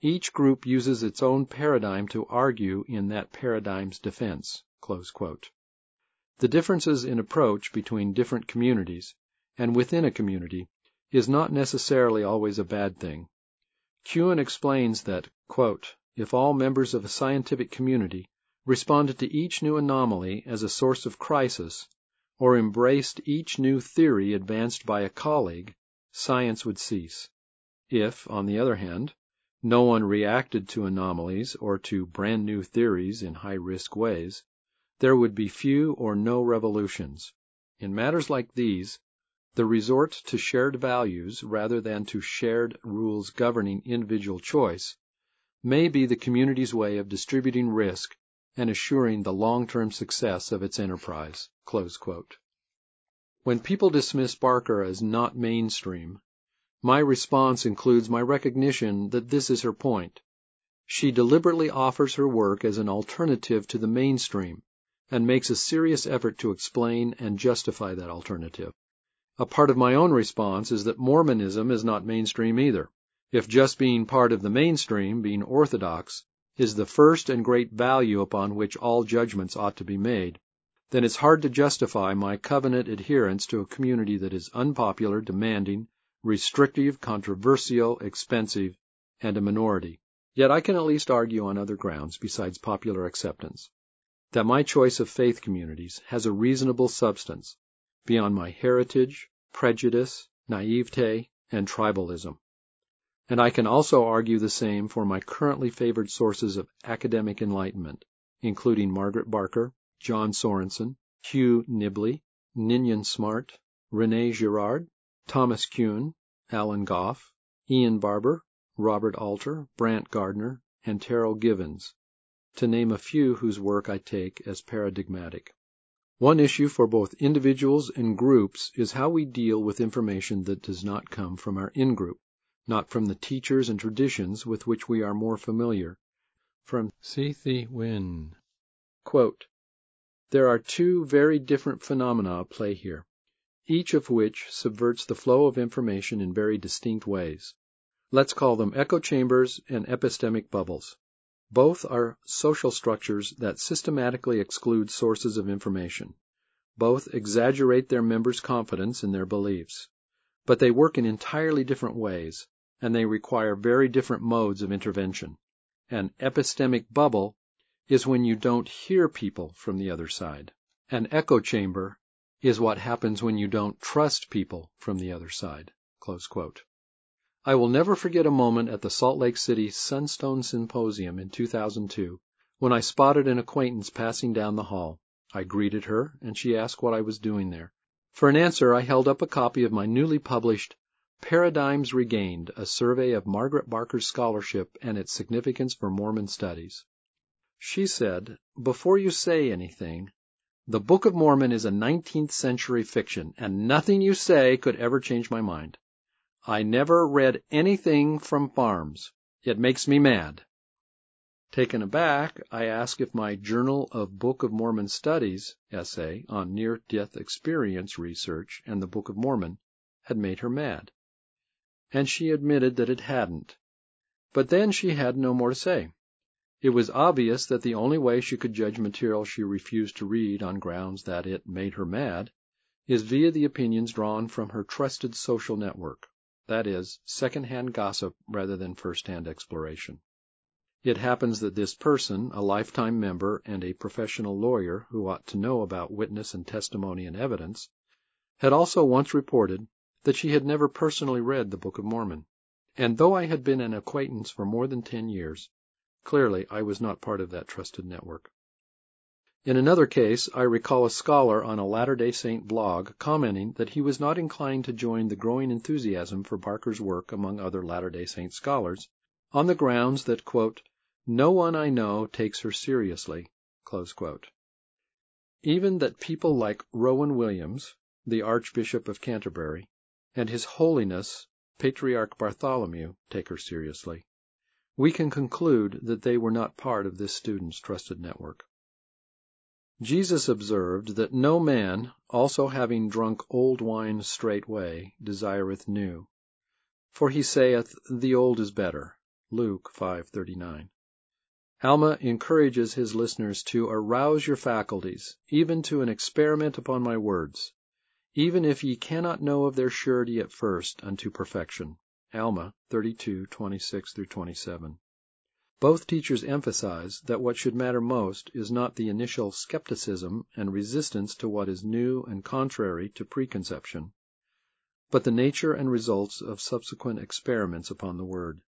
Each group uses its own paradigm to argue in that paradigm's defense. The differences in approach between different communities and within a community is not necessarily always a bad thing. Kuhn explains that, if all members of a scientific community responded to each new anomaly as a source of crisis, or embraced each new theory advanced by a colleague, science would cease. If, on the other hand, no one reacted to anomalies or to brand new theories in high risk ways, there would be few or no revolutions. In matters like these, the resort to shared values rather than to shared rules governing individual choice may be the community's way of distributing risk and assuring the long-term success of its enterprise. When people dismiss Barker as not mainstream, my response includes my recognition that this is her point. She deliberately offers her work as an alternative to the mainstream and makes a serious effort to explain and justify that alternative. A part of my own response is that Mormonism is not mainstream either. If just being part of the mainstream, being orthodox, is the first and great value upon which all judgments ought to be made, then it's hard to justify my covenant adherence to a community that is unpopular, demanding, restrictive, controversial, expensive, and a minority. Yet I can at least argue on other grounds besides popular acceptance that my choice of faith communities has a reasonable substance beyond my heritage, prejudice, naivete, and tribalism. And I can also argue the same for my currently favored sources of academic enlightenment, including Margaret Barker, John Sorenson, Hugh Nibley, Ninian Smart, Rene Girard, Thomas Kuhn, Alan Goff, Ian Barbour, Robert Alter, Brant Gardner, and Terryl Givens, to name a few whose work I take as paradigmatic. One issue for both individuals and groups is how we deal with information that does not come from our in-group, not from the teachers and traditions with which we are more familiar. From C. Thi Nguyen. Quote, There are two very different phenomena at play here, each of which subverts the flow of information in very distinct ways. Let's call them echo chambers and epistemic bubbles. Both are social structures that systematically exclude sources of information. Both exaggerate their members' confidence in their beliefs. But they work in entirely different ways, and they require very different modes of intervention. An epistemic bubble is when you don't hear people from the other side. An echo chamber is what happens when you don't trust people from the other side. I will never forget a moment at the Salt Lake City Sunstone Symposium in 2002 when I spotted an acquaintance passing down the hall. I greeted her, and she asked what I was doing there. For an answer, I held up a copy of my newly published Paradigms Regained, a survey of Margaret Barker's scholarship and its significance for Mormon studies. She said, Before you say anything, The Book of Mormon is a 19th century fiction, and nothing you say could ever change my mind. I never read anything from FARMS. It makes me mad. Taken aback, I ask if my Journal of Book of Mormon Studies essay on near death experience research and the Book of Mormon had made her mad. And she admitted that it hadn't. But then she had no more to say. It was obvious that the only way she could judge material she refused to read on grounds that it made her mad is via the opinions drawn from her trusted social network, that is, second-hand gossip rather than first-hand exploration. It happens that this person, a lifetime member and a professional lawyer who ought to know about witness and testimony and evidence, had also once reported that she had never personally read the Book of Mormon. And though I had been an acquaintance for more than ten years, clearly I was not part of that trusted network. In another case, I recall a scholar on a Latter day Saint blog commenting that he was not inclined to join the growing enthusiasm for Barker's work among other Latter day Saint scholars, on the grounds that, quote, no one I know takes her seriously. Even that people like Rowan Williams, the Archbishop of Canterbury, and His Holiness Patriarch Bartholomew take her seriously, we can conclude that they were not part of this student's trusted network. Jesus observed that no man, also having drunk old wine straightway, desireth new. For he saith, The old is better. Luke 5:39. Alma encourages his listeners to arouse your faculties, even to an experiment upon my words, even if ye cannot know of their surety at first unto perfection. Alma 32:26-27. Both teachers emphasize that what should matter most is not the initial skepticism and resistance to what is new and contrary to preconception, but the nature and results of subsequent experiments upon the Word.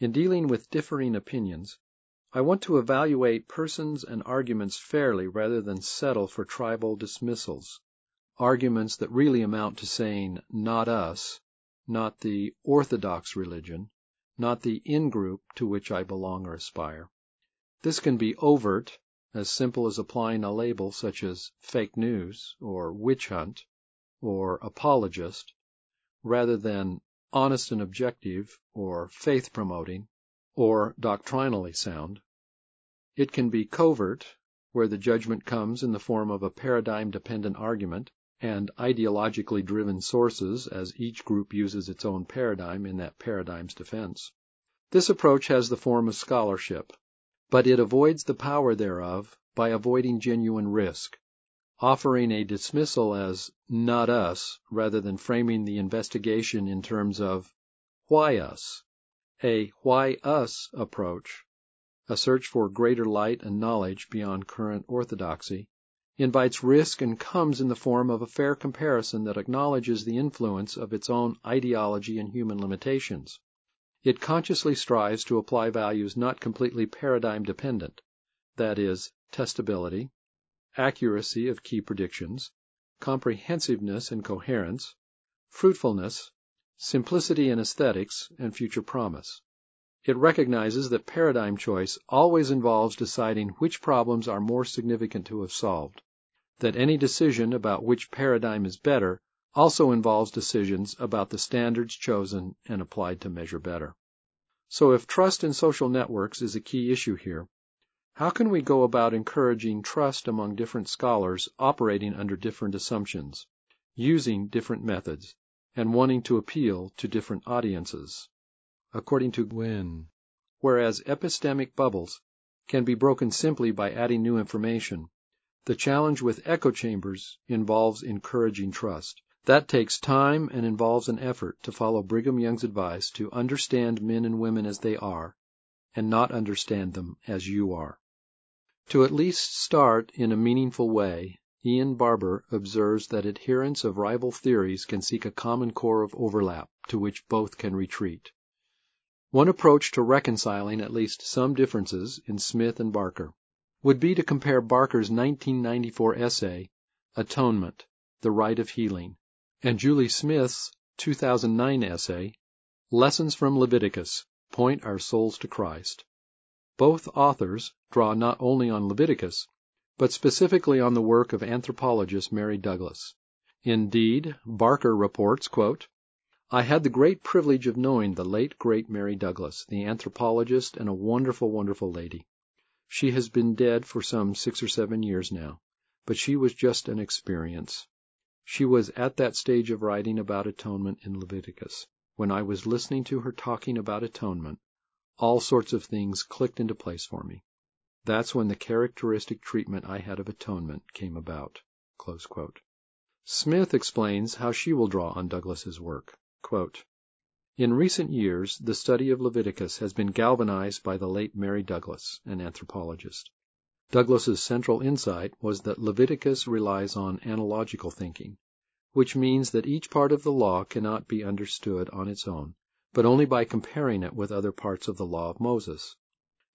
In dealing with differing opinions, I want to evaluate persons and arguments fairly rather than settle for tribal dismissals, arguments that really amount to saying, not us, not the orthodox religion, not the in-group to which I belong or aspire. This can be overt, as simple as applying a label such as fake news, or witch hunt, or apologist, rather than honest and objective, or faith promoting, or doctrinally sound. It can be covert, where the judgment comes in the form of a paradigm dependent argument and ideologically driven sources as each group uses its own paradigm in that paradigm's defense. This approach has the form of scholarship, but it avoids the power thereof by avoiding genuine risk, offering a dismissal as not us rather than framing the investigation in terms of why us. A why us approach, a search for greater light and knowledge beyond current orthodoxy, invites risk and comes in the form of a fair comparison that acknowledges the influence of its own ideology and human limitations. It consciously strives to apply values not completely paradigm dependent, that is, testability, accuracy of key predictions, comprehensiveness and coherence, fruitfulness, simplicity and aesthetics, and future promise. It recognizes that paradigm choice always involves deciding which problems are more significant to have solved, that any decision about which paradigm is better also involves decisions about the standards chosen and applied to measure better. So if trust in social networks is a key issue here, how can we go about encouraging trust among different scholars operating under different assumptions, using different methods, and wanting to appeal to different audiences? According to Nguyen, whereas epistemic bubbles can be broken simply by adding new information, the challenge with echo chambers involves encouraging trust. That takes time and involves an effort to follow Brigham Young's advice to understand men and women as they are and not understand them as you are. To at least start in a meaningful way, Ian Barbour observes that adherents of rival theories can seek a common core of overlap to which both can retreat. One approach to reconciling at least some differences in Smith and Barker would be to compare Barker's 1994 essay, Atonement, the Rite of Healing, and Julie Smith's 2009 essay, Lessons from Leviticus, Point Our Souls to Christ. Both authors draw not only on Leviticus, but specifically on the work of anthropologist Mary Douglas. Indeed, Barker reports, quote, I had the great privilege of knowing the late great Mary Douglas, the anthropologist and a wonderful, wonderful lady. She has been dead for some six or seven years now, but she was just an experience. She was at that stage of writing about atonement in Leviticus. When I was listening to her talking about atonement, all sorts of things clicked into place for me. That's when the characteristic treatment I had of atonement came about. Smith explains how she will draw on Douglas's work. Quote, in recent years, the study of Leviticus has been galvanized by the late Mary Douglas, an anthropologist. Douglas's central insight was that Leviticus relies on analogical thinking, which means that each part of the law cannot be understood on its own, but only by comparing it with other parts of the law of Moses.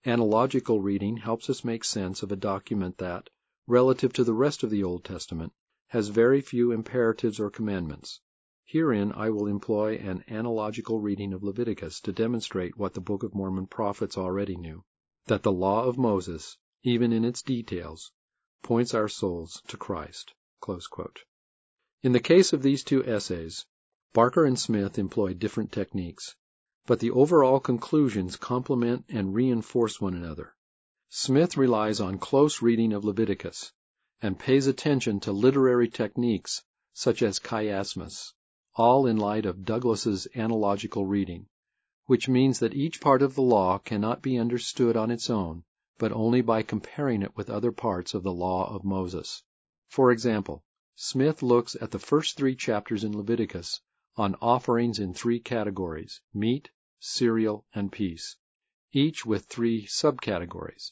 Analogical reading helps us make sense of a document that, relative to the rest of the Old Testament, has very few imperatives or commandments. Herein I will employ an analogical reading of Leviticus to demonstrate what the Book of Mormon prophets already knew, that the law of Moses, even in its details, points our souls to Christ. In the case of these two essays, Barker and Smith employ different techniques but the overall conclusions complement and reinforce one another. Smith relies on close reading of Leviticus and pays attention to literary techniques such as chiasmus, all in light of Douglas's analogical reading, which means that each part of the law cannot be understood on its own, but only by comparing it with other parts of the law of Moses. For example, Smith looks at the first three chapters in Leviticus on offerings in three categories meat, cereal, and peace, each with three subcategories.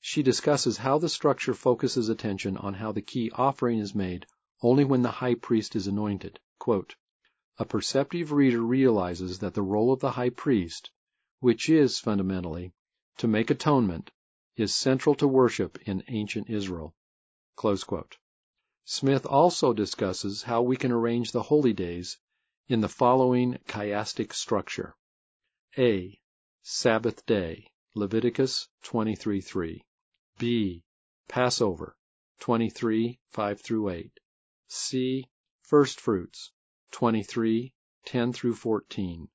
She discusses how the structure focuses attention on how the key offering is made only when the high priest is anointed. Quote, a perceptive reader realizes that the role of the high priest, which is, fundamentally, to make atonement, is central to worship in ancient Israel. Smith also discusses how we can arrange the holy days in the following chiastic structure. A. Sabbath day, Leviticus 23:3. B. Passover, 23:5 through 8. C. First fruits, 23, 10 through 14.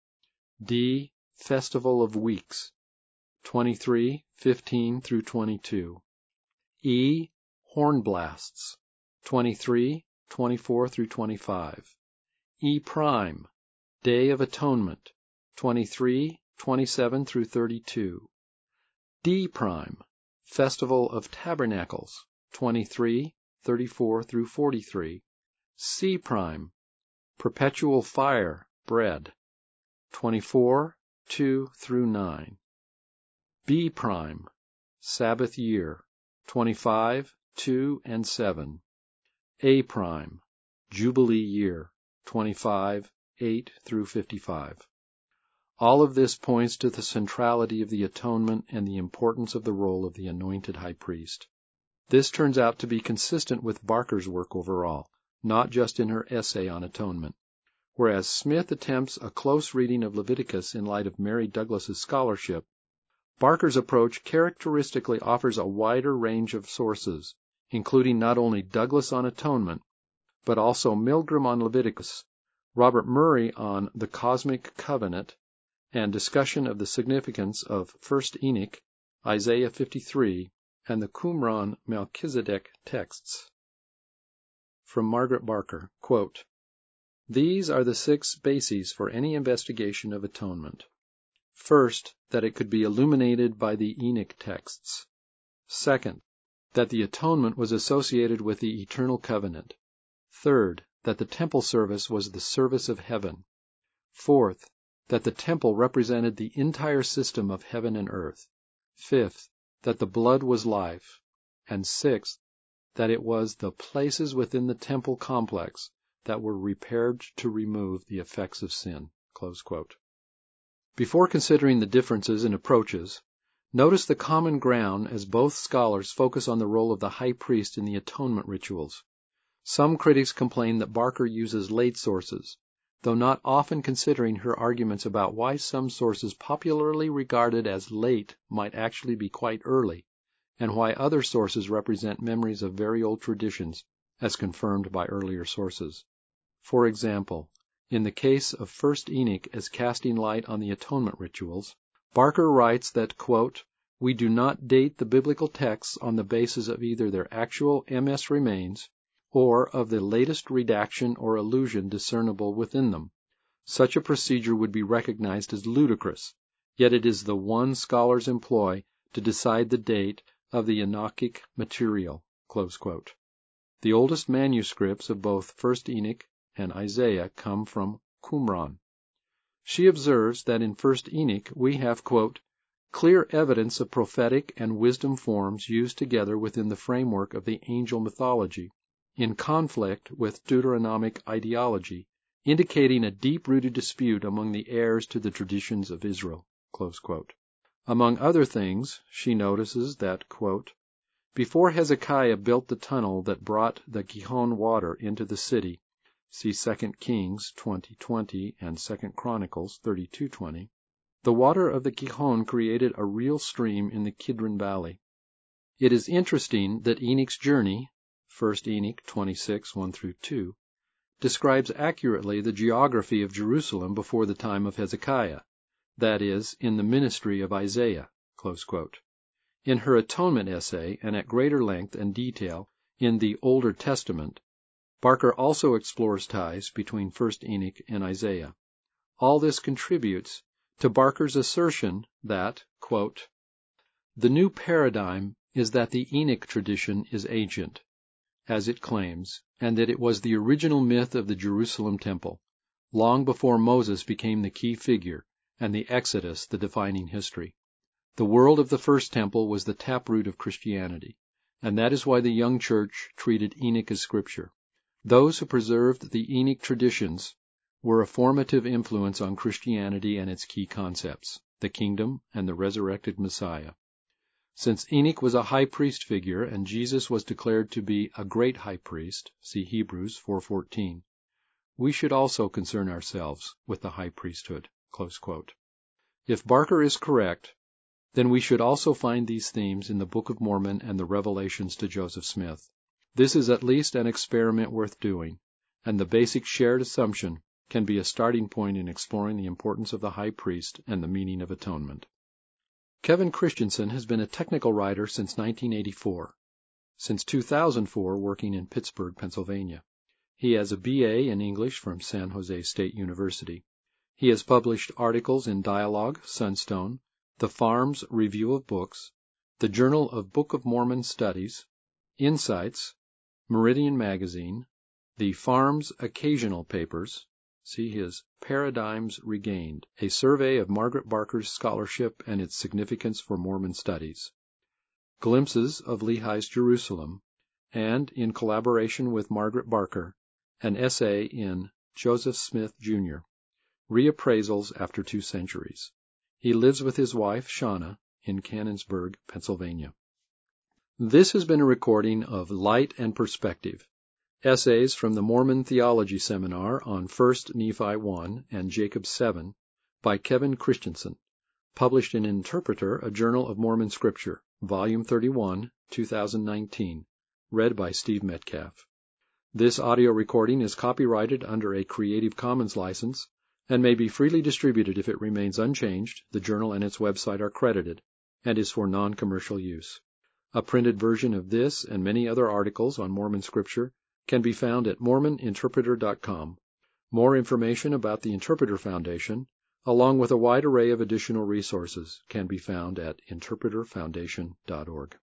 D. Festival of Weeks, 23, 15 through 22. E. Horn blasts, 23, 24 through 25. E prime, Day of Atonement, 23, 27 through 32. D prime, Festival of Tabernacles, 23, 34 through 43. C prime, Perpetual Fire, Bread, 24, 2 through 9. B prime, Sabbath Year, 25, 2 and 7. A prime, Jubilee Year, 25, 8 through 55. All of this points to the centrality of the atonement and the importance of the role of the anointed high priest. This turns out to be consistent with Barker's work overall, not just in her essay on atonement. Whereas Smith attempts a close reading of Leviticus in light of Mary Douglas's scholarship, Barker's approach characteristically offers a wider range of sources, including not only Douglas on atonement, but also Milgrom on Leviticus, Robert Murray on the Cosmic Covenant, and discussion of the significance of 1st Enoch, Isaiah 53, and the Qumran Melchizedek texts. From Margaret Barker, These are the six bases for any investigation of atonement. First, that it could be illuminated by the Enoch texts. Second, that the atonement was associated with the eternal covenant. Third, that the temple service was the service of heaven. Fourth, that the temple represented the entire system of heaven and earth. Fifth, that the blood was life. And sixth, that it was the places within the temple complex that were repaired to remove the effects of sin. Before considering the differences in approaches, notice the common ground as both scholars focus on the role of the high priest in the atonement rituals. Some critics complain that Barker uses late sources, though not often considering her arguments about why some sources popularly regarded as late might actually be quite early, and why other sources represent memories of very old traditions as confirmed by earlier sources. For example, in the case of First Enoch as casting light on the atonement rituals, Barker writes that, quote, we do not date the biblical texts on the basis of either their actual MS remains or of the latest redaction or allusion discernible within them. Such a procedure would be recognized as ludicrous, yet it is the one scholars employ to decide the date of the Enochic material. The oldest manuscripts of both 1st Enoch and Isaiah come from Qumran. She observes that in 1st Enoch we have, quote, clear evidence of prophetic and wisdom forms used together within the framework of the angel mythology, in conflict with Deuteronomic ideology, indicating a deep-rooted dispute among the heirs to the traditions of Israel. Among other things, she notices that, before Hezekiah built the tunnel that brought the Gihon water into the city, see 2 Kings 20:20 and 2 Chronicles 32:20, the water of the Gihon created a real stream in the Kidron Valley. It is interesting that Enoch's journey (1 Enoch 26, 1 2) describes accurately the geography of Jerusalem before the time of Hezekiah, that is, in the ministry of Isaiah." In her atonement essay, and at greater length and detail in the Older Testament, Barker also explores ties between 1st Enoch and Isaiah. All this contributes to Barker's assertion that, quote, "The new paradigm is that the Enoch tradition is ancient, as it claims, and that it was the original myth of the Jerusalem temple, long before Moses became the key figure and the Exodus the defining history. The world of the first temple was the taproot of Christianity, and that is why the young church treated Enoch as scripture. Those who preserved the Enoch traditions were a formative influence on Christianity and its key concepts, the kingdom and the resurrected Messiah. Since Enoch was a high priest figure and Jesus was declared to be a great high priest, see Hebrews 4:14, we should also concern ourselves with the high priesthood." If Barker is correct, then we should also find these themes in the Book of Mormon and the Revelations to Joseph Smith. This is at least an experiment worth doing, and the basic shared assumption can be a starting point in exploring the importance of the high priest and the meaning of atonement. Kevin Christensen has been a technical writer since 1984. Since 2004 working in Pittsburgh, Pennsylvania. He has a BA in English from San Jose State University. He has published articles in Dialogue, Sunstone, the FARMS Review of Books, the Journal of Book of Mormon Studies, Insights, Meridian Magazine, the FARMS Occasional Papers, See his Paradigms Regained, a survey of Margaret Barker's scholarship and its significance for Mormon studies. Glimpses of Lehi's Jerusalem, and, in collaboration with Margaret Barker, an essay in Joseph Smith, Jr., Reappraisals After Two Centuries. He lives with his wife, Shauna, in Canonsburg, Pennsylvania. This has been a recording of Light and Perspective Essays from the Mormon Theology Seminar on 1st Nephi 1 and Jacob 7 by Kevin Christensen, published in Interpreter, a Journal of Mormon Scripture, Volume 31, 2019, read by Steve Metcalf. This audio recording is copyrighted under a Creative Commons license and may be freely distributed if it remains unchanged, the journal and its website are credited, and is for non-commercial use. A printed version of this and many other articles on Mormon Scripture can be found at mormoninterpreter.com. More information about the Interpreter Foundation, along with a wide array of additional resources, can be found at interpreterfoundation.org.